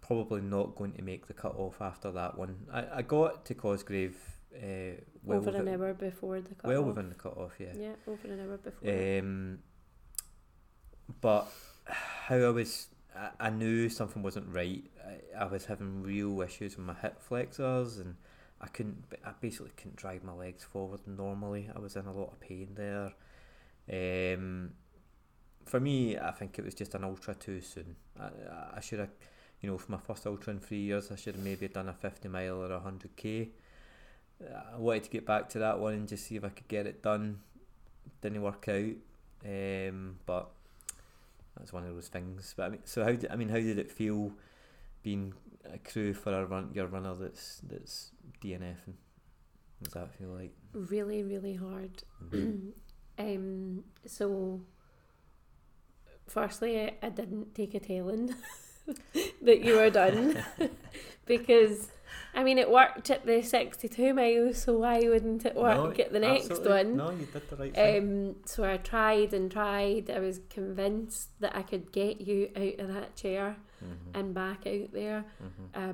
probably not going to make the cut off after that one. I, I got to Cosgrove uh, well, over an hour before the cut well off. within the cut off, yeah. Yeah, over an hour before. Um, but how I was, I, I knew something wasn't right. I, I was having real issues with my hip flexors, and I couldn't. I basically couldn't drive my legs forward normally. I was in a lot of pain there. Um, for me, I think it was just an ultra too soon. I, I should have, you know, for my first ultra in three years, I should have maybe done a fifty mile or a hundred k. I wanted to get back to that one and just see if I could get it done. Didn't work out, um, but that's one of those things. But I mean, so how? Did, I mean, how did it feel being a crew for a run, your runner that's that's DNFing? What does that feel like? really, really hard. Mhm. um, so, firstly, I, I didn't take a telling that you were done because I mean, it worked at the 62 miles, so why wouldn't it work No, at the next absolutely. one? No, you did the right thing. Um, so I tried and tried. I was convinced that I could get you out of that chair Mhm, and back out there. mhm. Uh,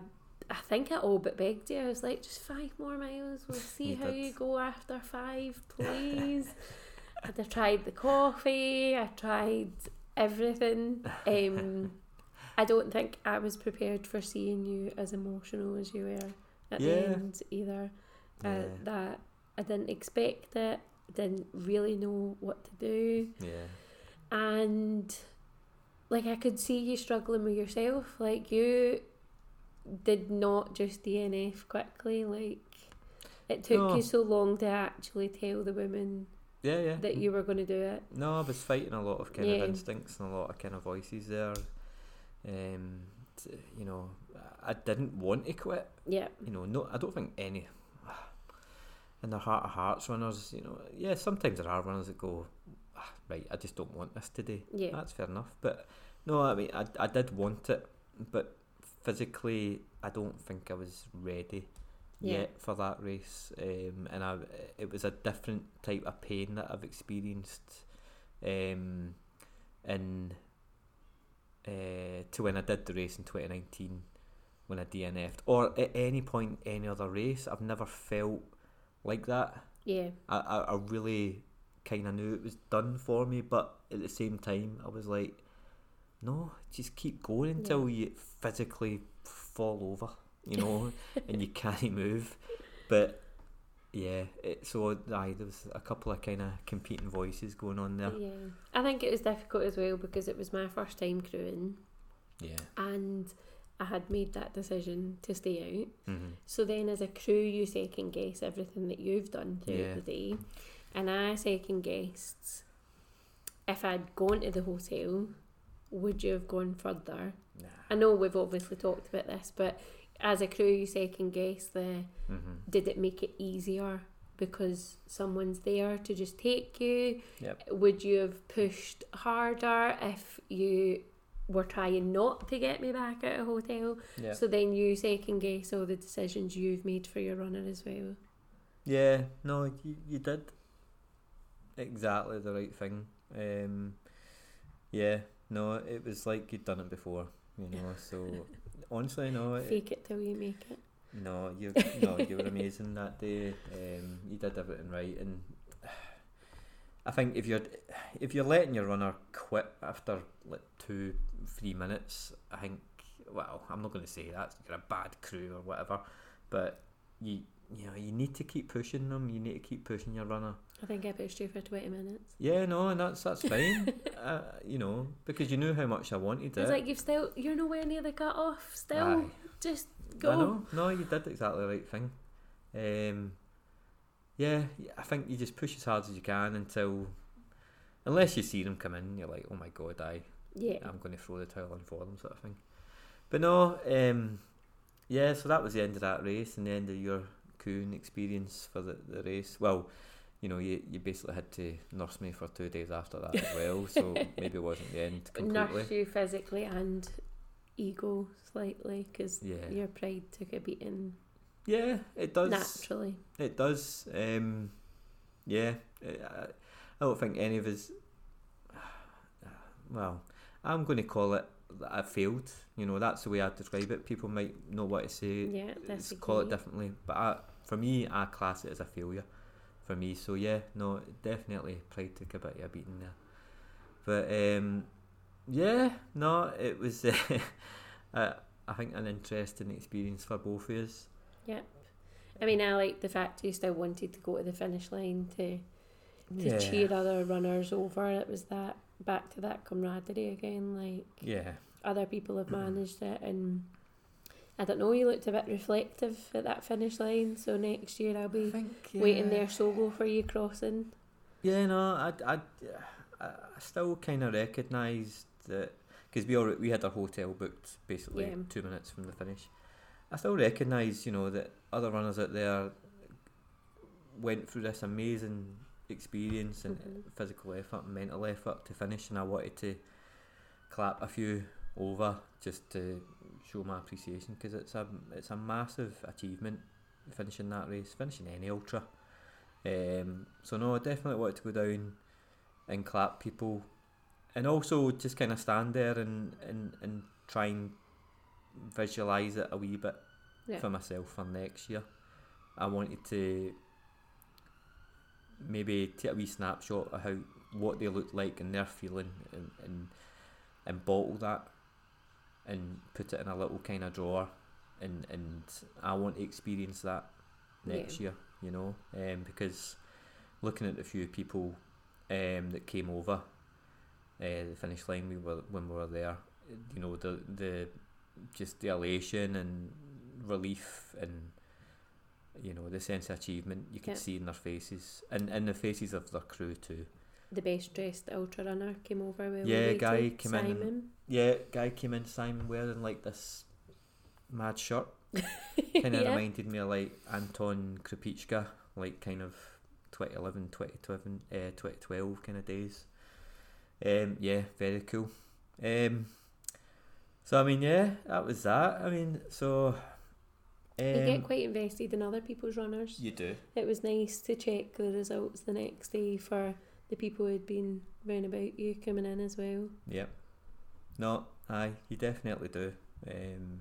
I think I all but begged you. I was like, just five more miles. We'll see You how did. you go after five, please. and I tried the coffee. I tried everything. Um, I don't think I was prepared for seeing you as emotional as you were at the end either. Uh, Yeah. that I didn't expect it. Didn't really know what to do Yeah. and like I could see you struggling with yourself. Like you did not just DNF quickly. Like it took No. you so long to actually tell the woman Yeah, yeah. that you were going to do it. No, I was fighting a lot of kind Yeah. of instincts and a lot of kind of voices there. Um, t- you know, I didn't want to quit. Yeah, You know, no, I don't think any in their heart of hearts runners. You know, yeah, sometimes there are runners that go, "Ah, right, I just don't want this today. yeah, That's fair enough. But no, I mean, I, I did want it, but physically, I don't think I was ready Yeah. yet for that race. Um, and I, it was a different type of pain that I've experienced, um, in uh, to when I did the race in twenty nineteen, when I DNF'd, or at any point any other race. I've never felt like that. yeah, I, I, I really kind of knew it was done for me, but at the same time, I was like, no, just keep going until you physically fall over, you know, and you can't move. But yeah, it, so aye, there was a couple of kind of competing voices going on there. yeah. I think it was difficult as well because it was my first time crewing Yeah. and I had made that decision to stay out. hmm So then, as a crew, you second guess everything that you've done throughout Yeah. the day, and I second guessed if I'd gone to the hotel, would you have gone further? Nah. I know we've obviously talked about this, but as a crew, you second guess the hmm did it make it easier because someone's there to just take you? Yep. Would you have pushed harder if you were trying not to get me back at a hotel? Yeah. So then you second guess all the decisions you've made for your runner as well. Yeah, no, you, you did exactly the right thing. Um, yeah, no, it was like you'd done it before, you know. So honestly, no, it, Fake it till you make it. no, you no, you were amazing that day. Um, you did everything right, and I think if you're if you're letting your runner quit after like two, three minutes, I think well, I'm not going to say that you're a bad crew or whatever, but you you know you need to keep pushing them. You need to keep pushing your runner. I think I pushed you for 20 minutes. Yeah, no, and that's that's fine. uh, you know, because you knew how much I wanted it. It's like you've still, you're nowhere near the cut off. Still, Aye. just I know. No, you did exactly the right thing. Um, yeah, I think you just push as hard as you can until, unless you see them come in, you're like, oh my god, I, Yeah. I'm going to throw the towel in for them, sort of thing. But no, um, yeah, so that was the end of that race and the end of your coon experience for the, the race. Well, you know, you, you basically had to nurse me for two days after that as well, so maybe it wasn't the end completely. Nurse you physically and ego slightly because Yeah. your pride took a beating Yeah, it does. naturally. It does. Um, yeah, I, I don't think any of us. Well, I'm going to call it I failed. You know, that's the way I describe it. People might know what to say, Yeah, that's call it differently, but I, for me, I class it as a failure. For me, so yeah, no, definitely pride took a bit of a beating there. But um, yeah, no, it was. Uh, I think an interesting experience for both of us. Yep. I mean, I like the fact you still wanted to go to the finish line to to Yeah. cheer other runners over. It was that back to that camaraderie again. Like Yeah. other people have managed it, and I don't know. You looked a bit reflective at that finish line. So next year I'll be think waiting there solo for you crossing. Yeah, no, I, I, I I still kind of recognised that because we already we had our hotel booked basically Yeah. two minutes from the finish. I still recognise, you know, that other runners out there went through this amazing experience and Mhm. physical effort and mental effort to finish, and I wanted to clap a few over just to show my appreciation because it's a it's a massive achievement finishing that race, finishing any ultra. Um, so no, I definitely wanted to go down and clap people, and also just kind of stand there and and and try and visualize it a wee bit Yeah. for myself for next year. I wanted to maybe take a wee snapshot of how what they look like and their feeling and and, and bottle that and put it in a little kind of drawer and and I want to experience that next year, you know, um, because looking at the few people um, that came over uh, the finish line we were when we were there, you know, the the just the elation and relief and you know the sense of achievement you could Yeah. see in their faces and in the faces of their crew too. The best dressed ultra runner came over. Well Yeah, guy came in and- Yeah, guy came in Simon wearing like this mad shirt. Kind of yeah. reminded me of like Anton Krupicka, like kind of 2011, 2012, uh, 2012 kind of days. Um, yeah, very cool. Um, so I mean, yeah, that was that. I mean, so um, you get quite invested in other people's runners. you do. It was nice to check the results the next day for the people who'd been round about you coming in as well. Yep. No, aye, you definitely do. Um,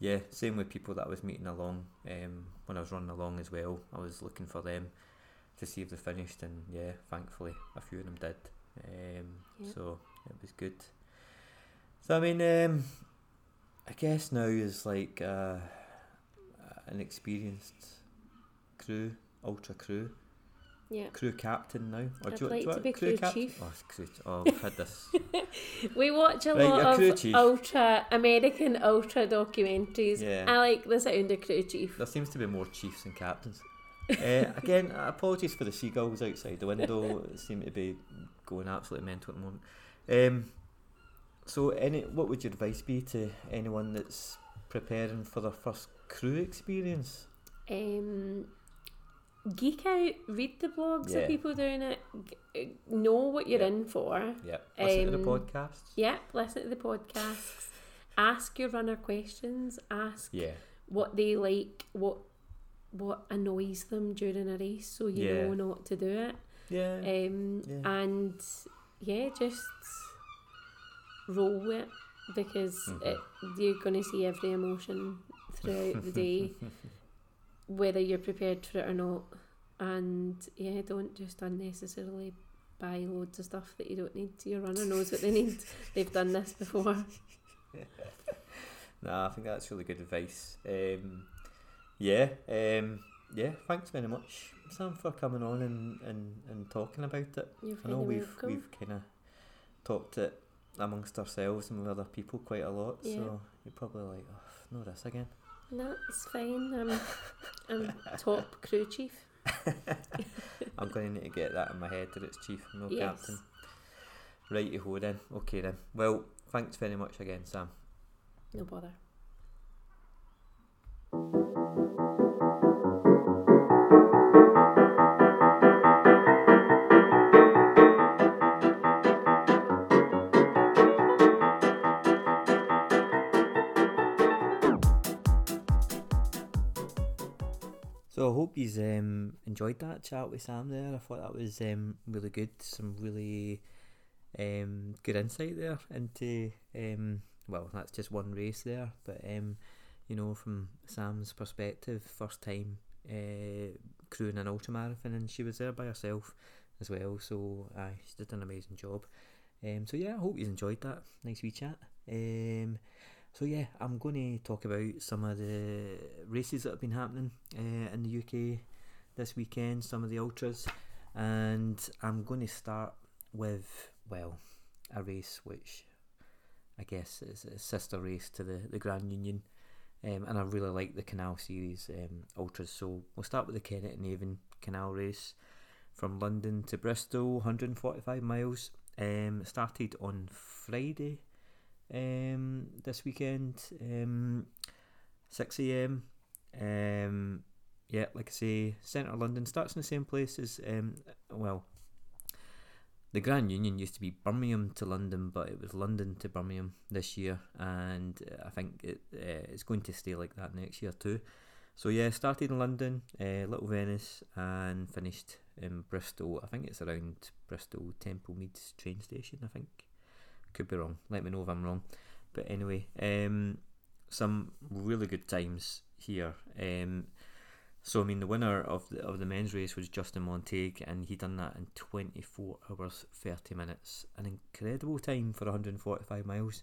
yeah, same with people that I was meeting along um, when I was running along as well. I was looking for them to see if they finished, and yeah, thankfully a few of them did. Um, Yeah. So it was good. So I mean, um, I guess now is like uh, an experienced crew, ultra crew, Yeah. crew captain now. Or I'd you- like to be crew cap- chief. Oh, crew. Oh, we've had this. We watch a Right, lot you're of chief. ultra American ultra documentaries. Yeah. I like the sound of crew chief. There seems to be more chiefs than captains. uh, again, apologies for the seagulls outside the window. Seem to be going absolutely mental at the moment. Um, so, any what would your advice be to anyone that's preparing for their first crew experience? Um, geek out, read the blogs Yeah. of people doing it, g- know what you're in for. Yeah, listen to Um, the podcasts. Yep, listen to the podcasts. Ask your runner questions. Ask Yeah, what they like, what what annoys them during a race, so you Yeah. know not to do it. yeah, Um, Yeah. and yeah, just roll with it because Mhm. it, you're going to see every emotion throughout the day, whether you're prepared for it or not. And yeah, don't just unnecessarily buy loads of stuff that you don't need. Your runner knows what they need. They've done this before. Nah, I think that's really good advice. Um, yeah, um, yeah. Thanks very much, Sam, for coming on and, and, and talking about it. You're I know we've welcome. we've kind of talked it amongst ourselves and with other people quite a lot. Yeah. So you're probably like, oh, no, this again. No, it's fine. I'm, I'm top crew chief. I'm going to need to get that in my head that it's chief, no Yes. captain. Right, you hold then. Okay then. Well, thanks very much again, Sam. No bother. So I hope you um, enjoyed that chat with Sam there. I thought that was um, really good. Some really um, good insight there into um, well, that's just one race there, but um, you know, from Sam's perspective, first time uh, crewing an ultramarathon, and she was there by herself as well. So uh, she did an amazing job. Um, so yeah, I hope you enjoyed that. Nice wee chat. So yeah, I'm going to talk about some of the races that have been happening uh, in the UK this weekend, some of the ultras, and I'm going to start with well, a race which I guess is a sister race to the the Grand Union, um, and I really like the Canal Series um, ultras. So we'll start with the Kennet and Avon Canal race from London to Bristol, 145 miles. Um, started on Friday um, this weekend, um, 6 a.m. Um, yeah, like I say, centre London starts in the same place as um, well. the Grand Union used to be Birmingham to London, but it was London to Birmingham this year, and uh, I think it uh, it's going to stay like that next year too. So yeah, started in London, uh, Little Venice, and finished in Bristol. I think it's around Bristol Temple Meads train station. I think could be wrong. Let me know if I'm wrong. But anyway, um, some really good times here. Um, so I mean, the winner of the of the men's race was Justin Montague, and he done that in 24 hours 30 minutes, an incredible time for 145 miles.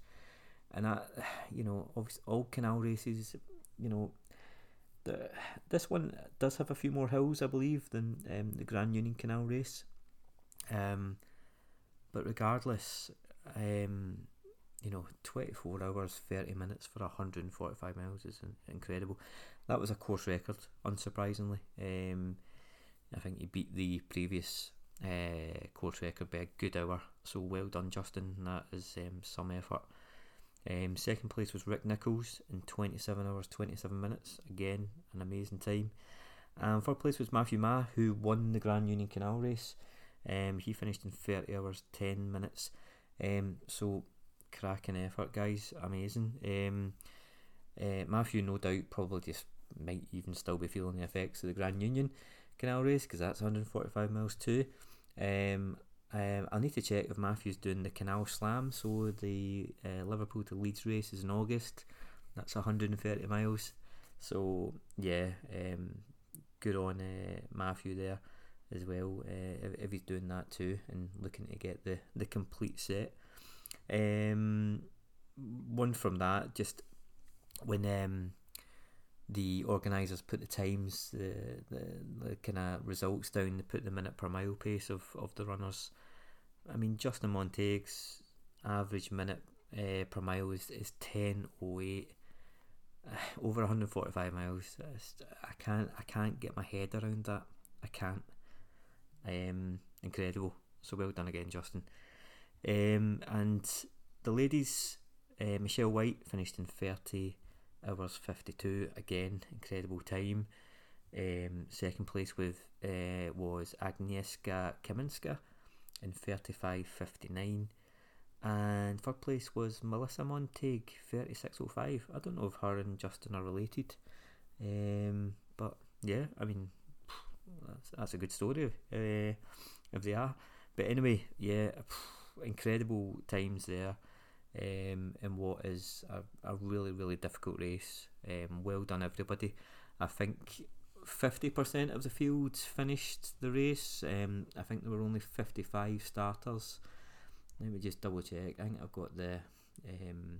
And that, you know, obviously all canal races, you know, the, this one does have a few more hills, I believe, than um, the Grand Union Canal race. Um, but regardless, um, you know, 24 hours, 30 minutes for 145 miles is incredible. That was a course record, unsurprisingly. Um, I think he beat the previous uh, course record by a good hour. So well done, Justin. That is um, some effort. Um, second place was Rick Nichols in 27 hours 27 minutes. Again, an amazing time. And third place was Matthew Ma, who won the Grand Union Canal race. Um, he finished in 30 hours 10 minutes. Um, so cracking effort, guys. Amazing. Um, uh, Matthew, no doubt, probably just might even still be feeling the effects of the Grand Union Canal race because that's 145 miles too. Um, um, I'll need to check if Matthew's doing the Canal Slam. So the uh, Liverpool to Leeds race is in August. That's 130 miles. So yeah, um, good on uh, Matthew there as well. Uh, if, he's doing that too and looking to get the the complete set. Um, one from that, just when um, the organisers put the times, the the, the kind of results down, they put the minute per mile pace of, of the runners I mean, Justin Montague's average minute uh, per mile is, is 10.08. Uh, over 145 miles. I can't I can't get my head around that. I can't. Um, incredible. So well done again, Justin. Um, and the ladies, uh, Michelle White finished in 30 hours 52. Again, incredible time. Um, second place with uh, was Agnieszka Kaminska in 35.59. And third place was Melissa Montague, 36.05. I don't know if her and Justin are related. Um, but yeah, I mean, that's, that's a good story uh, if they are. But anyway, yeah, incredible times there um, in what is a, a really, really difficult race. Um, well done, everybody. I think 50% of the field finished the race. Um, I think there were only 55 starters. Let me just double check. I think I've got the um,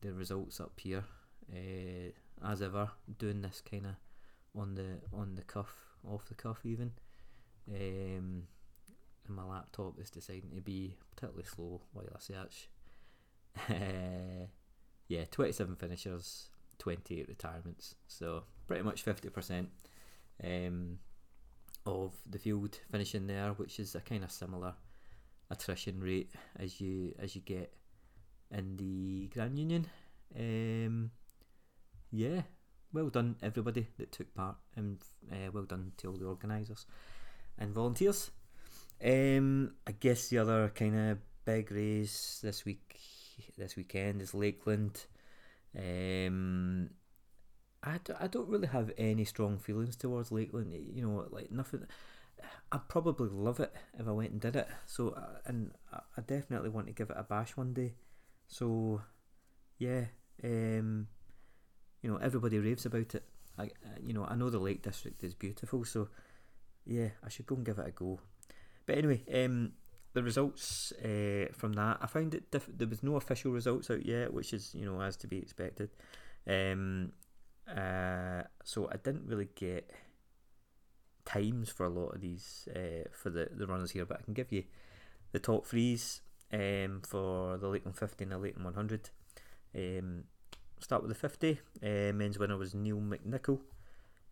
the results up here. Uh, as ever, doing this kind of on the on the cuff, off the cuff even. Um, and my laptop is deciding to be particularly slow while I search. Uh, yeah, 27 finishers, 28 retirements. So pretty much 50% um, of the field finishing there, which is a kind of similar attrition rate as you as you get in the Grand Union. Um, yeah, well done everybody that took part, and uh, well done to all the organisers and volunteers. Um, I guess the other kind of big race this week, this weekend is Lakeland. Um, I d- I don't really have any strong feelings towards Lakeland. You know, like nothing. I'd probably love it if I went and did it. So, uh, and I definitely want to give it a bash one day. So, yeah, um, you know, everybody raves about it. I, uh, you know, I know the Lake District is beautiful, so yeah, I should go and give it a go. But anyway, um, the results uh, from that, I found it diff- there was no official results out yet, which is you know as to be expected. Um, uh, so I didn't really get times for a lot of these uh, for the, the runners here, but I can give you the top threes um, for the Lakeland 50 and the Lakeland 100. Um, start with the 50. Uh, men's winner was Neil McNichol.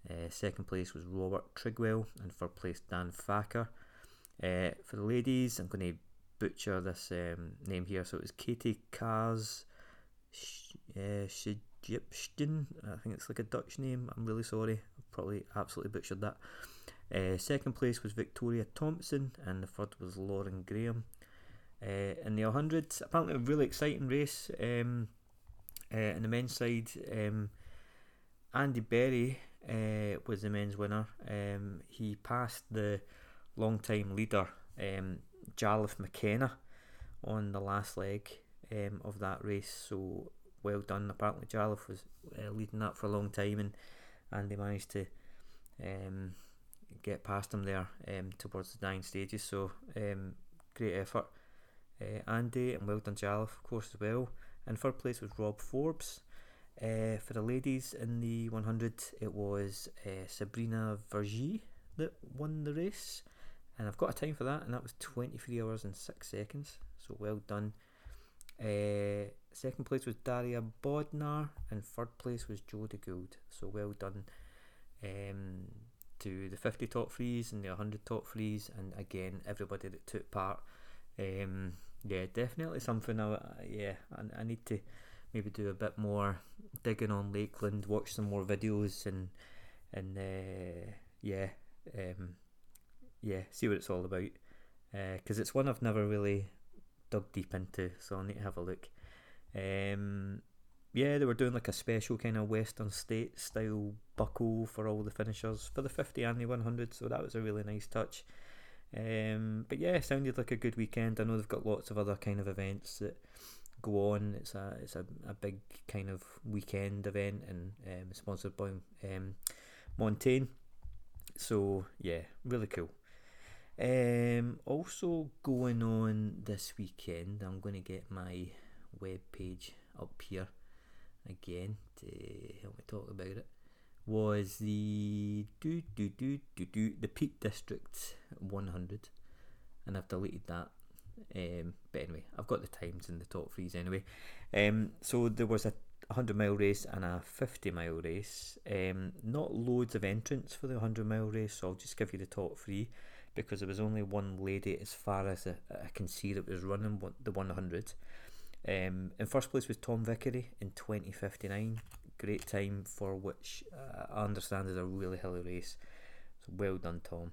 Uh, second place was Robert Trigwell, and third place Dan Thacker. Uh, for the ladies, I'm going to butcher this um, name here. So it was Katie Kars Sh- uh, I think it's like a Dutch name. I'm really sorry. I probably absolutely butchered that. Uh, second place was Victoria Thompson, and the third was Lauren Graham. Uh, in the 100, apparently a really exciting race. Um, uh, in the men's side, um, Andy Berry uh, was the men's winner. Um, he passed the long-time leader, um, McKenna, on the last leg um, of that race. So well done. Apparently, Jarlath was uh, leading that for a long time, and and they managed to um, get past him there um, towards the nine stages. So um, great effort, uh, Andy, and well done, Jarlath, of course, as well. And third place was Rob Forbes. Uh, for the ladies in the 100, it was uh, Sabrina Verjee that won the race. And I've got a time for that, and that was 23 hours and 6 seconds. So well done. Uh, second place was Daria Bodnar, and third place was Jodie Gould. So well done um, to the 50 top threes and the 100 top threes, and again, everybody that took part. Um, yeah, definitely something I, yeah, I, I need to maybe do a bit more digging on Lakeland, watch some more videos, and and uh, yeah, um, yeah, see what it's all about. Because uh, it's one I've never really dug deep into, so I need to have a look. Um, yeah, they were doing like a special kind of Western State style buckle for all the finishers for the 50 and the 100, so that was a really nice touch. Um, but yeah, sounded like a good weekend. I know they've got lots of other kind of events that go on. It's a it's a, a big kind of weekend event and um, sponsored by um, Montane. So yeah, really cool. Um, also going on this weekend, I'm going to get my web page up here again to help me talk about it. Was the do do do do do the Peak District 100, and I've deleted that. Um, but anyway, I've got the times in the top threes anyway. Um, so there was a 100 mile race and a 50 mile race. Um, not loads of entrants for the 100 mile race, so I'll just give you the top three because there was only one lady as far as I, I can see that was running the 100. Um, in first place was Tom Vickery in 2059. Great time for which uh, I understand is a really hilly race. So well done, Tom.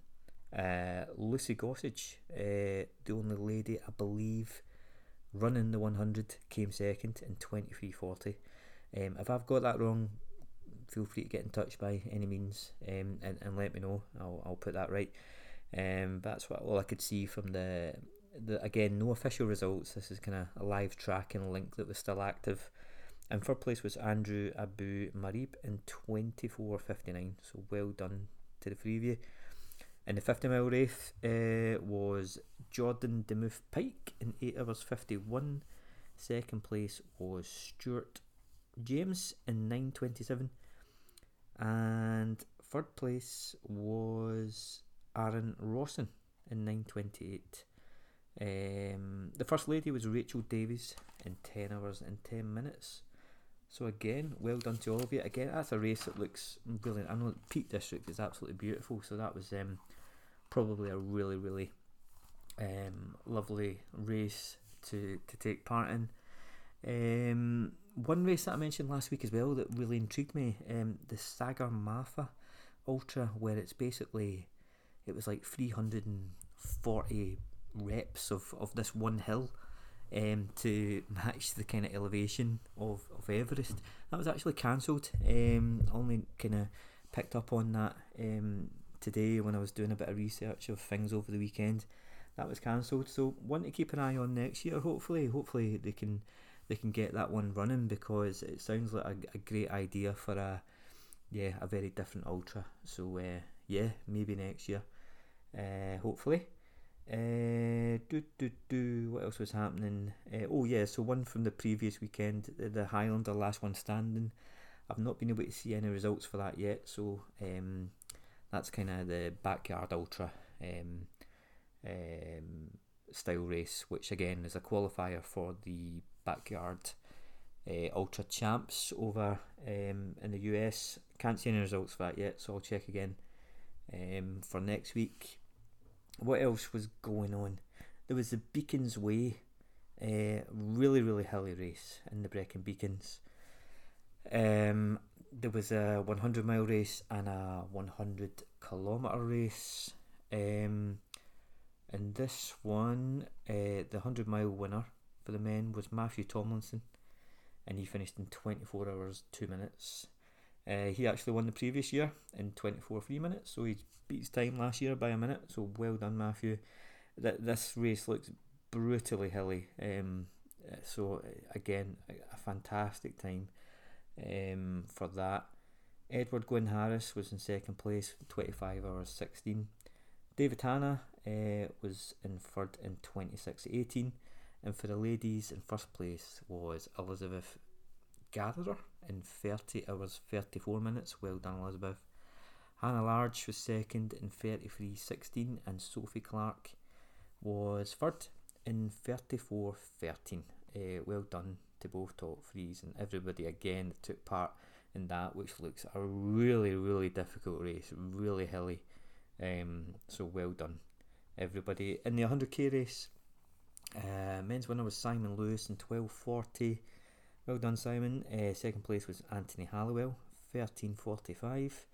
Uh, Lucy Gossage, uh, the only lady I believe running the 100, came second in 2340. Um, if I've got that wrong, feel free to get in touch by any means um, and, and let me know. I'll, I'll put that right. Um, that's what all I could see from the the again no official results. This is kind of a live tracking link that was still active. And third place was Andrew Abu Marib in 24.59. So well done to the three of you. And the 50 mile race uh, was Jordan Demuth Pike in 8 hours 51. Second place was Stuart James in 9.27. And third place was Aaron Rawson in 9.28. Um, the first lady was Rachel Davies in 10 hours and 10 minutes. So again, well done to all of you. Again, that's a race that looks brilliant. I know Peak District is absolutely beautiful, so that was um, probably a really, really um, lovely race to, to take part in. Um, one race that I mentioned last week as well that really intrigued me, um, the Sagarmatha Ultra, where it's basically it was like 340 reps of, of this one hill um, to match the kind of elevation of, of Everest. That was actually cancelled. Um, only kind of picked up on that um, today when I was doing a bit of research of things over the weekend. That was cancelled. So one to keep an eye on next year. Hopefully, hopefully they can they can get that one running because it sounds like a, a great idea for a yeah a very different ultra. So uh, yeah, maybe next year. Uh, hopefully. Uh, do, do, do. What else was happening? Uh, oh, yeah, so one from the previous weekend, the Highlander Last One Standing. I've not been able to see any results for that yet, so um, that's kind of the backyard ultra um, um, style race, which again is a qualifier for the backyard uh, ultra champs over um, in the US. Can't see any results for that yet, so I'll check again um, for next week what else was going on? There was the Beacons Way, uh, really really hilly race in the Brecon Beacons. Um, there was a 100 mile race and a 100 kilometre race. Um, in this one, uh, the 100 mile winner for the men was Matthew Tomlinson, and he finished in 24 hours 2 minutes. Uh, he actually won the previous year in 24 3 minutes, so he beat his time last year by a minute. So well done, Matthew. That this race looks brutally hilly. Um, so again, a, a fantastic time um, for that. Edward Gwynn Harris was in second place, 25 hours 16. David Hanna uh, was in third in 26.18. And for the ladies, in first place was Elizabeth Gatherer in 30 hours 34 minutes. Well done, Elizabeth. Hannah Large was second in 33.16. And Sophie Clark was third in 34.13. Uh, well done to both top threes and everybody again that took part in that, which looks a really, really difficult race, really hilly. Um, so well done, everybody. In the 100k race, uh, men's winner was Simon Lewis in 12:40. Well done, Simon. Uh, second place was Anthony Halliwell, 13:45,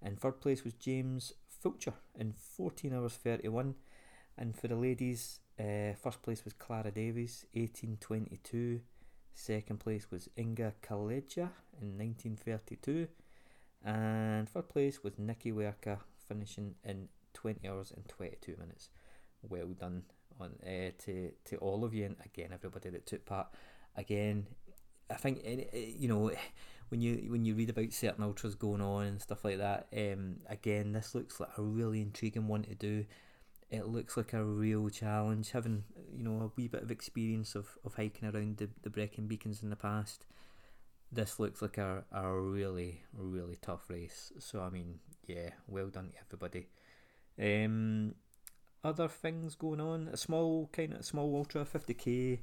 and third place was James Fulcher in 14 hours 31. And for the ladies, uh, first place was Clara Davies, 18:22. Second place was Inga Kaleja in 1932. And third place was Nikki Werka, finishing in 20 hours and 22 minutes. Well done on uh, to, to all of you, and again, everybody that took part. Again, I think, eh, you know, when you when you read about certain ultras going on and stuff like that, um, again, this looks like a really intriguing one to do it looks like a real challenge. Having you know a wee bit of experience of, of hiking around the, the Brecon Beacons in the past, this looks like a, a really really tough race. So I mean, yeah, well done to everybody. Um, other things going on, a small kind of small ultra, fifty k,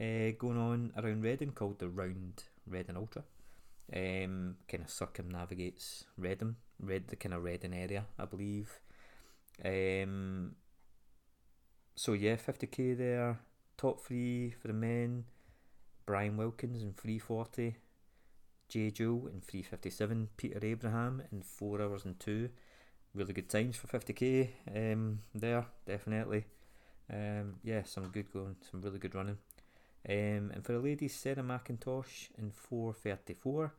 uh, going on around Reading called the Round Reading Ultra. Um, kind of circumnavigates Reading, Red the kind of Reading area, I believe. Um, so yeah, 50k there. Top three for the men: Brian Wilkins in 340, Jay Joe in 357, Peter Abraham in four hours and two. Really good times for 50k um, there, definitely. Um, yeah, some good going, some really good running. Um, and for the ladies, Sarah McIntosh in 434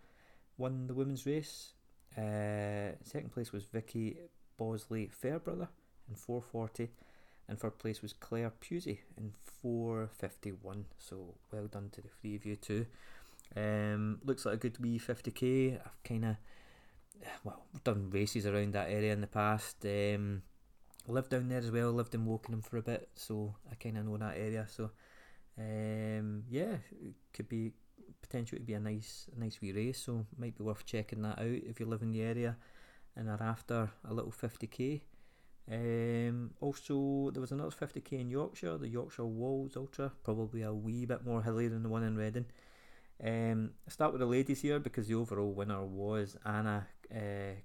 won the women's race. Uh, second place was Vicky Bosley Fairbrother in 440 and third place was Claire Pusey in 451 so well done to the three of you too um, looks like a good wee 50k I've kind of well done races around that area in the past. Um, lived down there as well lived in Wokingham for a bit so I kind of know that area. So um, yeah it could be potentially be a nice nice wee race so might be worth checking that out if you live in the area and are after a little 50k. Um, also, there was another 50k in Yorkshire, the Yorkshire Wolds Ultra, probably a wee bit more hilly than the one in Reading. Um, I start with the ladies here because the overall winner was Anna uh,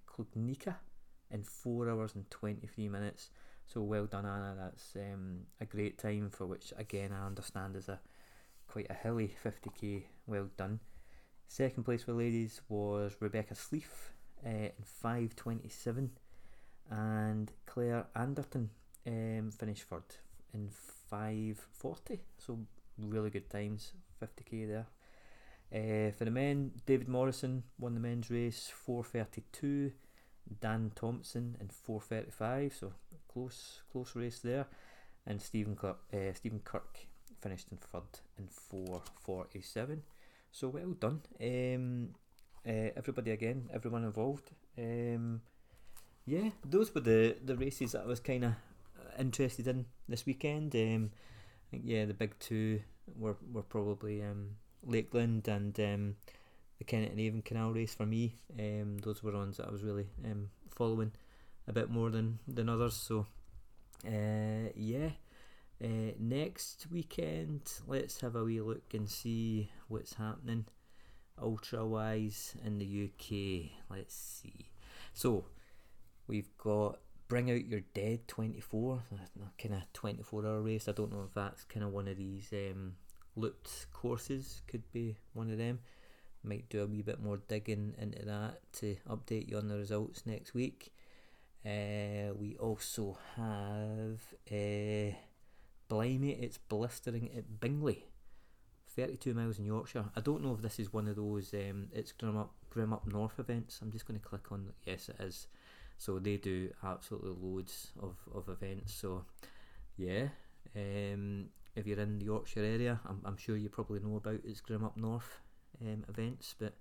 in 4 hours and 23 minutes. So well done, Anna. That's um, a great time for which, again, I understand is a quite a hilly 50k. Well done. Second place for ladies was Rebecca Sleeth uh, in 5.27 and Claire Anderton um, finished third in 5.40 so really good times 50k there uh, for the men David Morrison won the men's race 4.32 Dan Thompson in 4.35 so close close race there and Stephen Kirk, uh, Stephen Kirk finished in third in 4.47 so well done um, uh, everybody again, everyone involved. Um, yeah, those were the, the races that I was kind of interested in this weekend. Um, yeah, the big two were were probably um, Lakeland and um, the Kennet and Avon Canal race for me. Um, those were ones that I was really um, following a bit more than than others. So uh, yeah. Uh, next weekend, let's have a wee look and see what's happening ultra wise in the UK. Let's see. So we've got Bring Out Your Dead 24, kind of 24 hour race. I don't know if that's kind of one of these um, looped courses, could be one of them. Might do a wee bit more digging into that to update you on the results next week. Uh, we also have uh, Blimey, it's blistering at Bingley, 32 miles in Yorkshire. I don't know if this is one of those, um, it's Grim Up, Grim Up North events. I'm just going to click on, yes, it is. So they do absolutely loads of, of events. So, yeah, um, if you're in the Yorkshire area, I'm, I'm sure you probably know about its Grim Up North um, events, but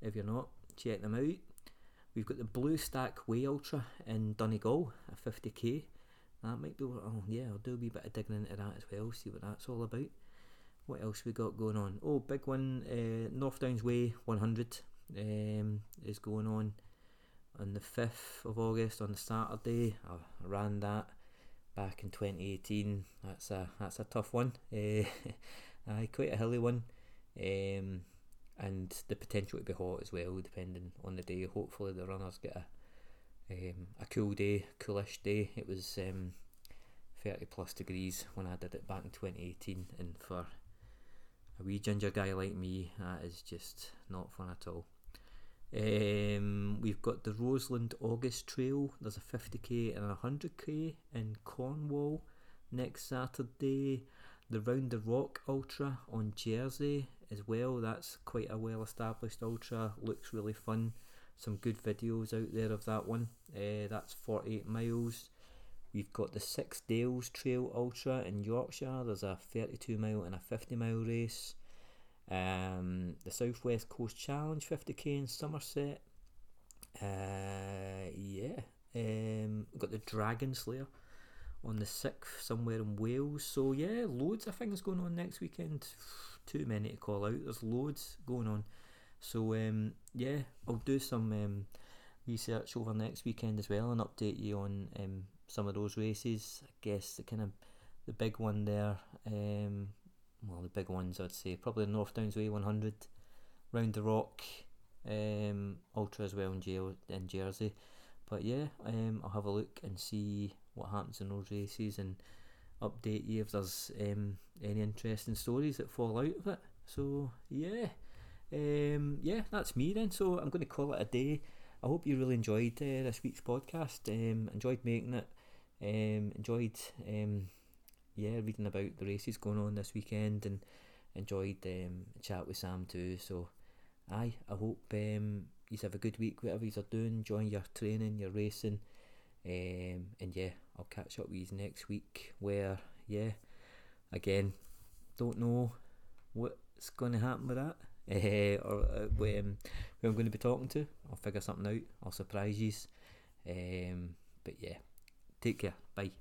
if you're not, check them out. We've got the Blue Stack Way Ultra in Donegal at 50k. That might do. Oh yeah, I'll do a wee bit of digging into that as well. See what that's all about. What else we got going on? Oh, big one. Uh, North Downs Way 100 um, is going on on the 5th of August on the Saturday. I ran that back in 2018. That's a that's a tough one. Uh, quite a hilly one. Um, and the potential to be hot as well, depending on the day. Hopefully, the runners get a um, a cool day, coolish day. It was um, 30 plus degrees when I did it back in 2018, and for a wee ginger guy like me, that is just not fun at all. Um, we've got the Roseland August Trail. There's a 50k and a 100k in Cornwall next Saturday. The Round the Rock Ultra on Jersey as well. That's quite a well established ultra. Looks really fun. Some good videos out there of that one. Uh, that's 48 miles. We've got the Six Dales Trail Ultra in Yorkshire. There's a 32 mile and a 50 mile race. Um, the Southwest Coast Challenge 50k in Somerset. Uh, yeah. Um, got the Dragon Slayer on the 6th somewhere in Wales. So, yeah, loads of things going on next weekend too many to call out. There's loads going on. So um, yeah, I'll do some um, research over next weekend as well and update you on um, some of those races. I guess the kind of the big one there, um, well the big ones I'd say probably North Downs Way 100, Round the Rock, um, Ultra as well in, Jer- in Jersey. But yeah, um, I'll have a look and see what happens in those races and update you if there's um, any interesting stories that fall out of it. So yeah, um, yeah, that's me then. So I'm going to call it a day. I hope you really enjoyed uh, this week's podcast. Um, enjoyed making it. Um, enjoyed um, yeah reading about the races going on this weekend and enjoyed um, chat with Sam too. So aye, I hope um, you have a good week whatever you're doing. Enjoy your training, your racing. Um, and yeah, I'll catch up with you next week. Where yeah, again, don't know what's going to happen with that. Uh, or uh, um, who I'm going to be talking to. I'll figure something out. I'll surprise you. Um, but yeah, take care. Bye.